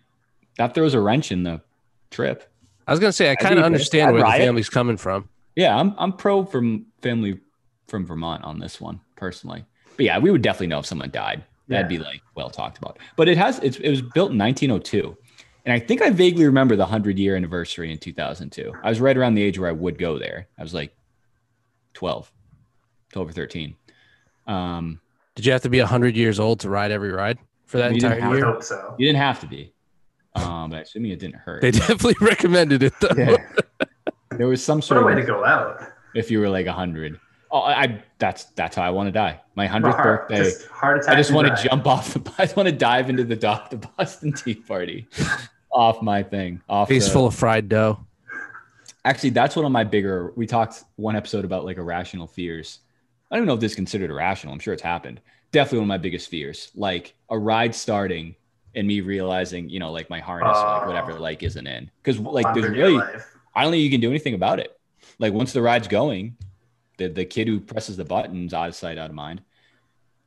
S2: that throws a wrench in the trip.
S7: I was gonna say I kind of understand where
S2: riot.
S7: the family's coming from.
S2: Yeah, I'm I'm pro from family from Vermont on this one personally. But yeah, we would definitely know if someone died. That'd be like well talked about. But it has it's, it was built in 1902. And I think I vaguely remember the 100 year anniversary in 2002. I was right around the age where I would go there. I was like 12, 12 or 13. Um,
S7: Did you have to be hundred years old to ride every ride for that
S2: You didn't
S7: entire
S2: have
S10: I
S7: year?
S10: hope so.
S2: You didn't have to be. Um, but assuming it didn't hurt.
S7: They definitely recommended it though.
S2: Yeah. There was some
S10: What
S2: sort
S10: a way
S2: of
S10: to go out.
S2: if you were like hundred. Oh, I, I that's that's how I want to die. My hundredth birthday.
S10: just heart attack
S2: I just want to jump off the. I just want to dive into the dock, the Boston Tea Party, off my thing, off.
S7: Face
S2: the-
S7: full of fried dough.
S2: Actually, that's one of my bigger. We talked one episode about like irrational fears. I don't even know if this is considered irrational. I'm sure it's happened. Definitely one of my biggest fears, like a ride starting and me realizing, you know, like my harness, or like
S10: Oh.
S2: whatever, like isn't in because like there's really,
S10: life.
S2: I don't think you can do anything about it. Like once the ride's going, the the kid who presses the buttons out of sight, out of mind.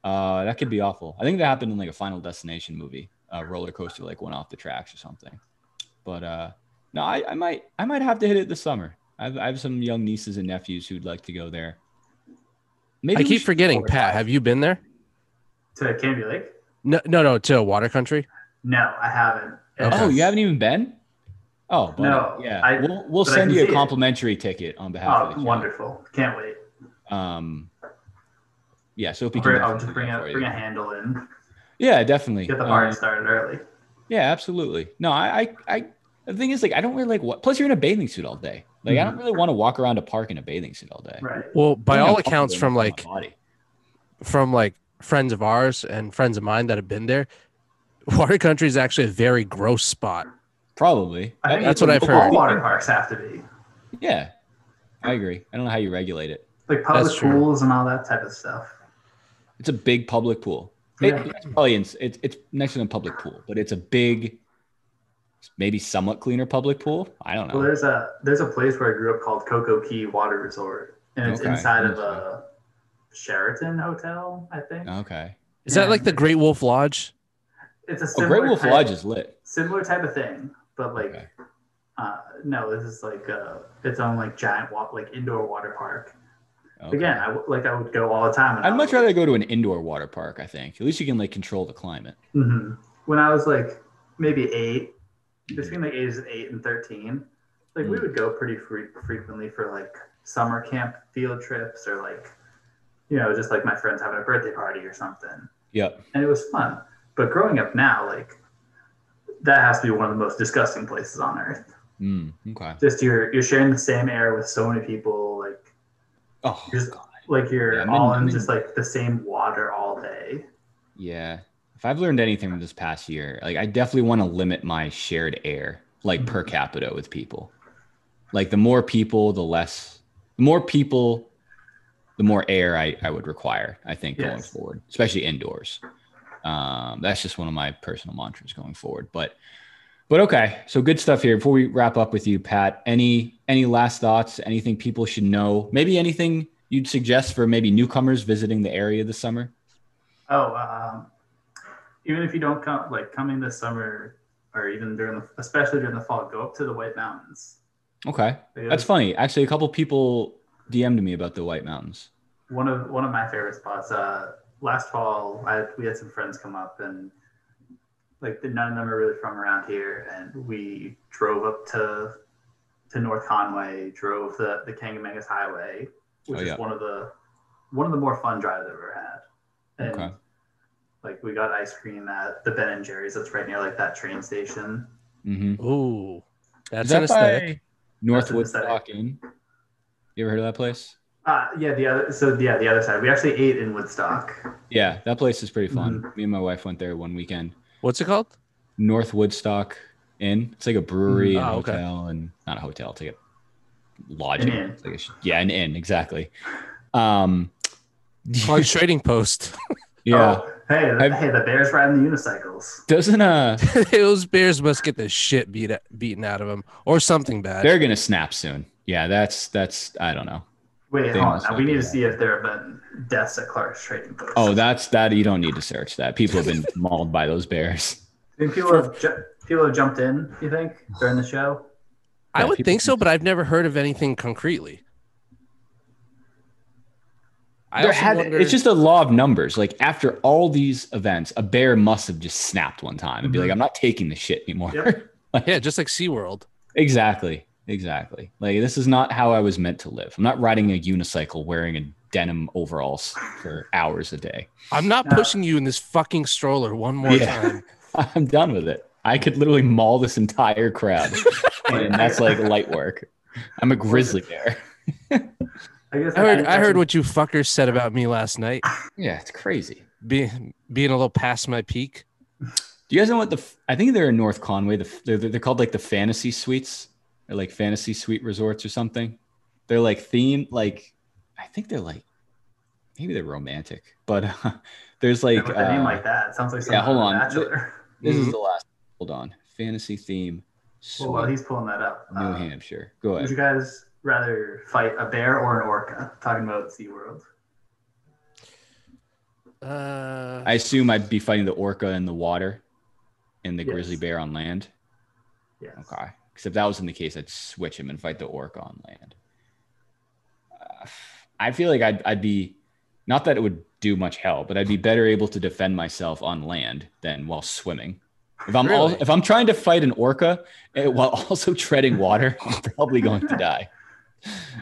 S2: Uh, that could be awful. I think that happened in like a Final Destination movie. A roller coaster like went off the tracks or something. But uh, no, I, I might I might have to hit it this summer. I have, I have some young nieces and nephews who'd like to go there. Maybe
S7: I keep forgetting,
S2: go.
S7: Pat. Have you been there?
S10: To Canobie Lake?
S7: No, no, no. To Water Country.
S10: No, I haven't.
S2: Oh, you haven't even been? Oh, buddy.
S10: No,
S2: Yeah,
S10: I-
S2: we'll we'll send you
S10: see
S2: a
S10: it.
S2: complimentary ticket on behalf of
S10: Oh,
S2: the show.
S10: wonderful. Can't wait.
S2: Um, yeah, so if
S10: I'll
S2: you can,
S10: bring, I'll just bring a, bring a handle in.
S2: yeah, definitely.
S10: Get the party
S2: Uh,
S10: started early.
S2: Yeah, absolutely. No, I, I, I, the thing is, like, I don't really like what. Plus, you're in a bathing suit all day. Like, I don't really want to walk around a park in a bathing suit all day.
S10: Mm-hmm. Right.
S7: Well, by all accounts, from
S2: enough in my
S7: like
S2: body.
S7: from like friends of ours and friends of mine that have been there, Water Country is actually a very gross spot.
S2: Probably.
S10: I think
S7: That's what I've
S10: all
S7: heard.
S10: water parks have to be.
S2: Yeah, I agree. I don't know how you regulate it.
S10: Like public
S7: That's true.
S10: pools and all that type of stuff.
S2: It's a big public pool. It-
S10: Yeah.
S2: it's probably in, it's it's next to a public pool, but it's a big, maybe somewhat cleaner public pool. I don't know.
S10: Well, there's a there's a place where I grew up called Cocoa Key Water Resort, and it's
S2: Okay.
S10: inside of a Sheraton hotel, I think.
S2: okay.
S7: Is that like the Great Wolf Lodge?
S10: It's a
S2: Oh, Great Wolf
S10: type,
S2: Lodge is lit.
S10: similar type of thing, but like,
S2: Okay.
S10: uh, no, this is like uh, its own like giant wa- like indoor water park.
S2: Okay.
S10: Again, I w- like I would go all the time. I
S2: I'd much rather go to an indoor water park. I think at least you can like control the climate.
S10: Mhm. When I was like maybe eight, between like ages of eight and thirteen, like we
S2: Mm.
S10: would go pretty fre- frequently for like summer camp field trips or like, you know, just like my friends having a birthday party or something,
S2: Yep.
S10: and it was fun. But growing up now, like that has to be one of the most disgusting places on earth.
S2: Mm, okay.
S10: Just you're you're sharing the same air with so many people, like
S2: Oh
S10: you're just,
S2: God.
S10: like you're
S2: Yeah,
S10: all
S2: in-
S10: just like the same water all day.
S2: Yeah. If I've learned anything from this past year, like I definitely want to limit my shared air, like per capita with people. Like the more people, the less, the more people, the more air I, I would require, I think, going forward, especially indoors. Um, that's just one of my personal mantras going forward. But but okay, so good stuff here. Before we wrap up with you, Pat, any any last thoughts? Anything people should know? Maybe anything you'd suggest for maybe newcomers visiting the area this summer?
S10: Oh, um, even if you don't come, like coming this summer, or even during the, especially during the fall, go up to the White Mountains.
S2: Okay.
S10: They
S2: That's funny. Actually, a couple people DM'd me about the White Mountains.
S10: One of one of my favorite spots. Uh, last fall, I, we had some friends come up, and like none of them are really from around here, and we drove up to to North Conway, drove the the Kancamagus Highway, which
S2: Oh,
S10: is one of the one of the more fun drives I've ever had. And
S2: Okay.
S10: like we got ice cream at the Ben and Jerry's. That's right near like that train station.
S2: Mm-hmm.
S7: Ooh, that's
S2: Is
S7: an
S2: that
S7: aesthetic.
S2: by North
S10: That's an aesthetic.
S2: Woodstock Inn? You ever heard of that place?
S10: Uh, yeah, the other so yeah, the other side. We actually ate in Woodstock.
S2: Yeah, that place is pretty fun.
S10: Mm-hmm.
S2: Me and my wife went there one weekend.
S7: What's it called?
S2: North Woodstock Inn. It's like a brewery and
S7: Oh, okay.
S2: hotel, and not a hotel. It's like a lodging.
S10: An
S2: like a yeah, an inn exactly. Um,
S7: On Trading Post.
S2: yeah.
S10: Oh, hey,
S2: I've-
S10: hey, the Bears riding the unicycles.
S2: Doesn't uh,
S7: Those Bears must get the shit beat beaten out of them, or something bad.
S2: they're gonna snap soon. Yeah, that's that's I don't know.
S10: Wait,
S2: They
S10: hold on. Now we need to
S2: that.
S10: see if there have been deaths at Clark's Trading Post.
S2: Oh, that's that. You don't need to search that. People have been mauled by those bears.
S10: think people have ju- people have jumped in. You think during the show?
S7: I
S2: Yeah,
S7: would think so, but I've never heard of anything concretely. I
S2: There had-
S7: wonder-
S2: it's just a law of numbers. Like after all these events, a bear must have just snapped one time and be
S10: Mhm.
S2: like, "I'm not taking this shit anymore."
S10: Yep.
S7: yeah, just like SeaWorld.
S2: exactly, exactly. Like this is not how I was meant to live. I'm not riding a unicycle wearing a denim overalls for hours a day.
S7: I'm not
S10: No.
S7: pushing you in this fucking stroller one more
S2: Yeah.
S7: time.
S2: I'm done with it. I could literally maul this entire crowd, and that's like light work. I'm a grizzly bear.
S10: I guess
S7: I heard I heard what you fuckers said about me last night.
S2: Yeah, it's crazy.
S7: Being being a little past my peak.
S2: Do you guys know what the? I think they're in North Conway. The they're, they're called like the Fantasy Suites or like Fantasy Suite Resorts or something. They're like themed. Like I think they're like maybe they're romantic, but uh, there's like
S10: with a name
S2: uh,
S10: like that. It sounds like
S2: yeah,
S10: something
S2: hold
S10: on
S2: on.
S10: Bachelor.
S2: This is the last. Hold on. Fantasy theme.
S10: Well, while he's pulling that up,
S2: New
S10: uh,
S2: Hampshire. Go ahead.
S10: would you guys rather fight a bear or an orca? Talking about SeaWorld.
S7: Uh,
S2: I assume I'd be fighting the orca in the water, and the
S10: Yes.
S2: grizzly bear on land.
S10: Yes.
S2: Okay. Because if that wasn't the case, I'd switch him and fight the orca on land. Uh, I feel like I'd, I'd be, not that it would do much help, but I'd be better able to defend myself on land than while swimming. If I'm all, if I'm trying to fight an orca eh, while also treading water, I'm probably going to die.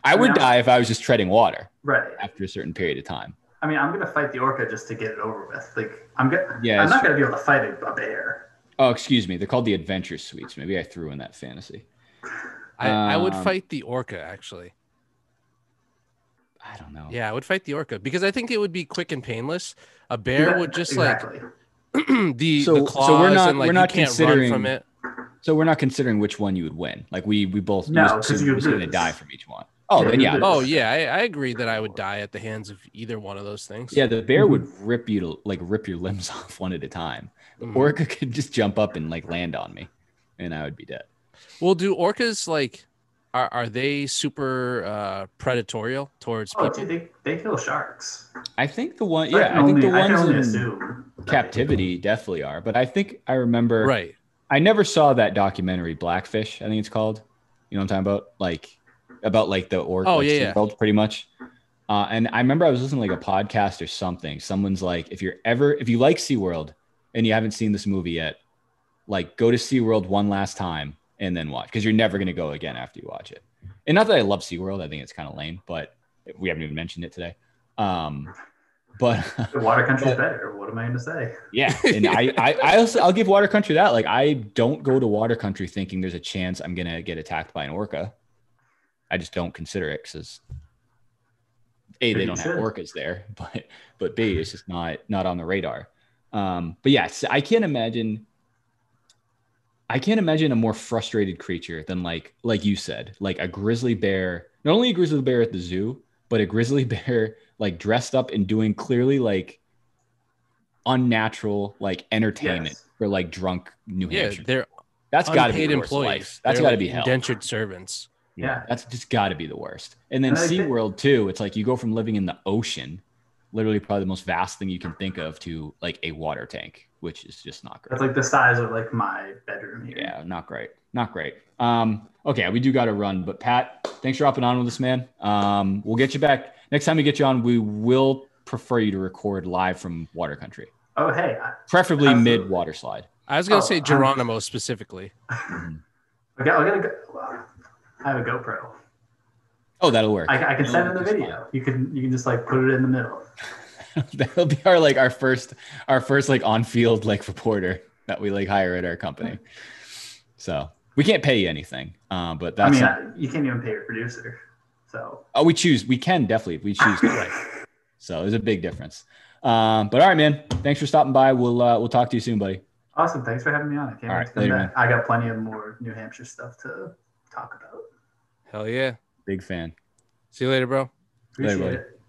S2: I would
S10: Yeah.
S2: die if I was just treading water
S10: Right.
S2: after a certain period of time.
S10: I mean, I'm gonna fight the orca just to get it over with. Like, I'm gonna.
S2: Yeah,
S10: I'm not
S2: true.
S10: gonna be able to fight a, a bear.
S2: Oh, excuse me. They're called the Adventure Suites. Maybe I threw in that fantasy.
S7: I, I would
S2: Um,
S7: fight the orca actually.
S2: I don't know.
S7: Yeah, I would fight the orca because I think it would be quick and painless. A bear
S10: That-
S7: would just
S10: exactly.
S7: like the
S2: So-
S7: the
S2: so
S7: claws
S2: we're not-
S7: and like
S2: we're not
S7: you can't run from it.
S2: So we're not considering which one you would win. Like we we both
S10: No,
S2: just
S10: 'cause
S2: assume
S10: you
S2: who's going to die from each one. Oh,
S10: Yeah,
S2: then yeah.
S7: Oh yeah, I, I agree that I would die at the hands of either one of those things.
S2: Yeah, the bear would
S10: Mm-hmm.
S2: rip you to like rip your limbs off one at a time. The
S7: Mhm.
S2: orca could just jump up and like land on me, and I would be dead.
S7: Well, do orcas like are are they super uh predatorial towards
S10: Oh,
S7: people?
S10: dude, they, they kill sharks.
S2: I think the one, yeah,
S10: can
S2: I think
S10: only-
S2: the
S10: I can only
S2: ones in
S10: assume that they-
S2: captivity definitely are. But I think I remember.
S7: Right.
S2: I never saw that documentary Blackfish. I think it's called. You know what I'm talking about? Like about like the orc.
S7: Oh,
S2: like,
S7: yeah, yeah.
S2: SeaWorld, pretty much. Uh, and I remember I was listening to like a podcast or something. Someone's like, if you're ever if you like SeaWorld and you haven't seen this movie yet, like go to SeaWorld one last time and then watch because you're never gonna go again after you watch it. And not that I love SeaWorld, I think it's kind of lame, but we haven't even mentioned it today. Um, but
S10: The water country's better. What am I going to say?
S2: yeah, and I, I, I also I'll give Water Country that. Like I don't go to Water Country thinking there's a chance I'm gonna get attacked by an orca. I just don't consider it because a they don't have orcas there, but but b it's just not not on the radar. Um, but yes, I can't imagine. I can't imagine a more frustrated creature than like like you said, like a grizzly bear. Not only a grizzly bear at the zoo, but a grizzly bear like dressed up and doing clearly like unnatural like entertainment
S10: Yes.
S2: for like drunk New
S7: Yeah,
S2: Hampshire.
S7: they're
S2: That's got to be
S7: unpaid
S2: the worst
S7: employees.
S2: life. That's
S7: They're
S2: got to
S7: like
S2: be hell.
S7: indentured servants.
S10: Yeah.
S2: That's just got to be the worst. And then
S10: And I think-
S2: SeaWorld too, it's like you go from living in the ocean, literally probably the most vast thing you can think of, to like a water tank, which is just not great.
S10: That's like the size of like my bedroom here.
S2: Yeah, not great. Not great. Um, okay, we do got to run, but Pat, thanks for hopping on with us, man. Um, we'll get you back next time we get you on. We will prefer you to record live from Water Country,
S10: Oh, hey.
S2: Preferably mid water slide.
S7: I was gonna
S10: Oh,
S7: say
S10: I'm-
S7: Geronimo specifically.
S10: I got, I, gotta go, I have a GoPro.
S2: Oh, that'll work.
S10: I, I can send in the
S2: That's
S10: video. You can you can just like put it in the middle.
S2: That'll be our like our first our first like on field like reporter that we like hire at our company. So we can't pay you anything, uh, but
S10: I mean, I, you can't even pay your producer. So
S2: oh we choose we can definitely we choose to play. So there's a big difference. Um, but all right, man. Thanks for stopping by. We'll uh, we'll talk to you soon, buddy.
S10: awesome. Thanks for having me on. I can't
S2: All
S10: wait
S2: right,
S10: to come
S2: later,
S10: back. I got plenty of more New Hampshire stuff to talk about.
S7: Hell yeah.
S2: Big fan.
S7: See you later, bro.
S10: Appreciate
S2: buddy.
S10: it.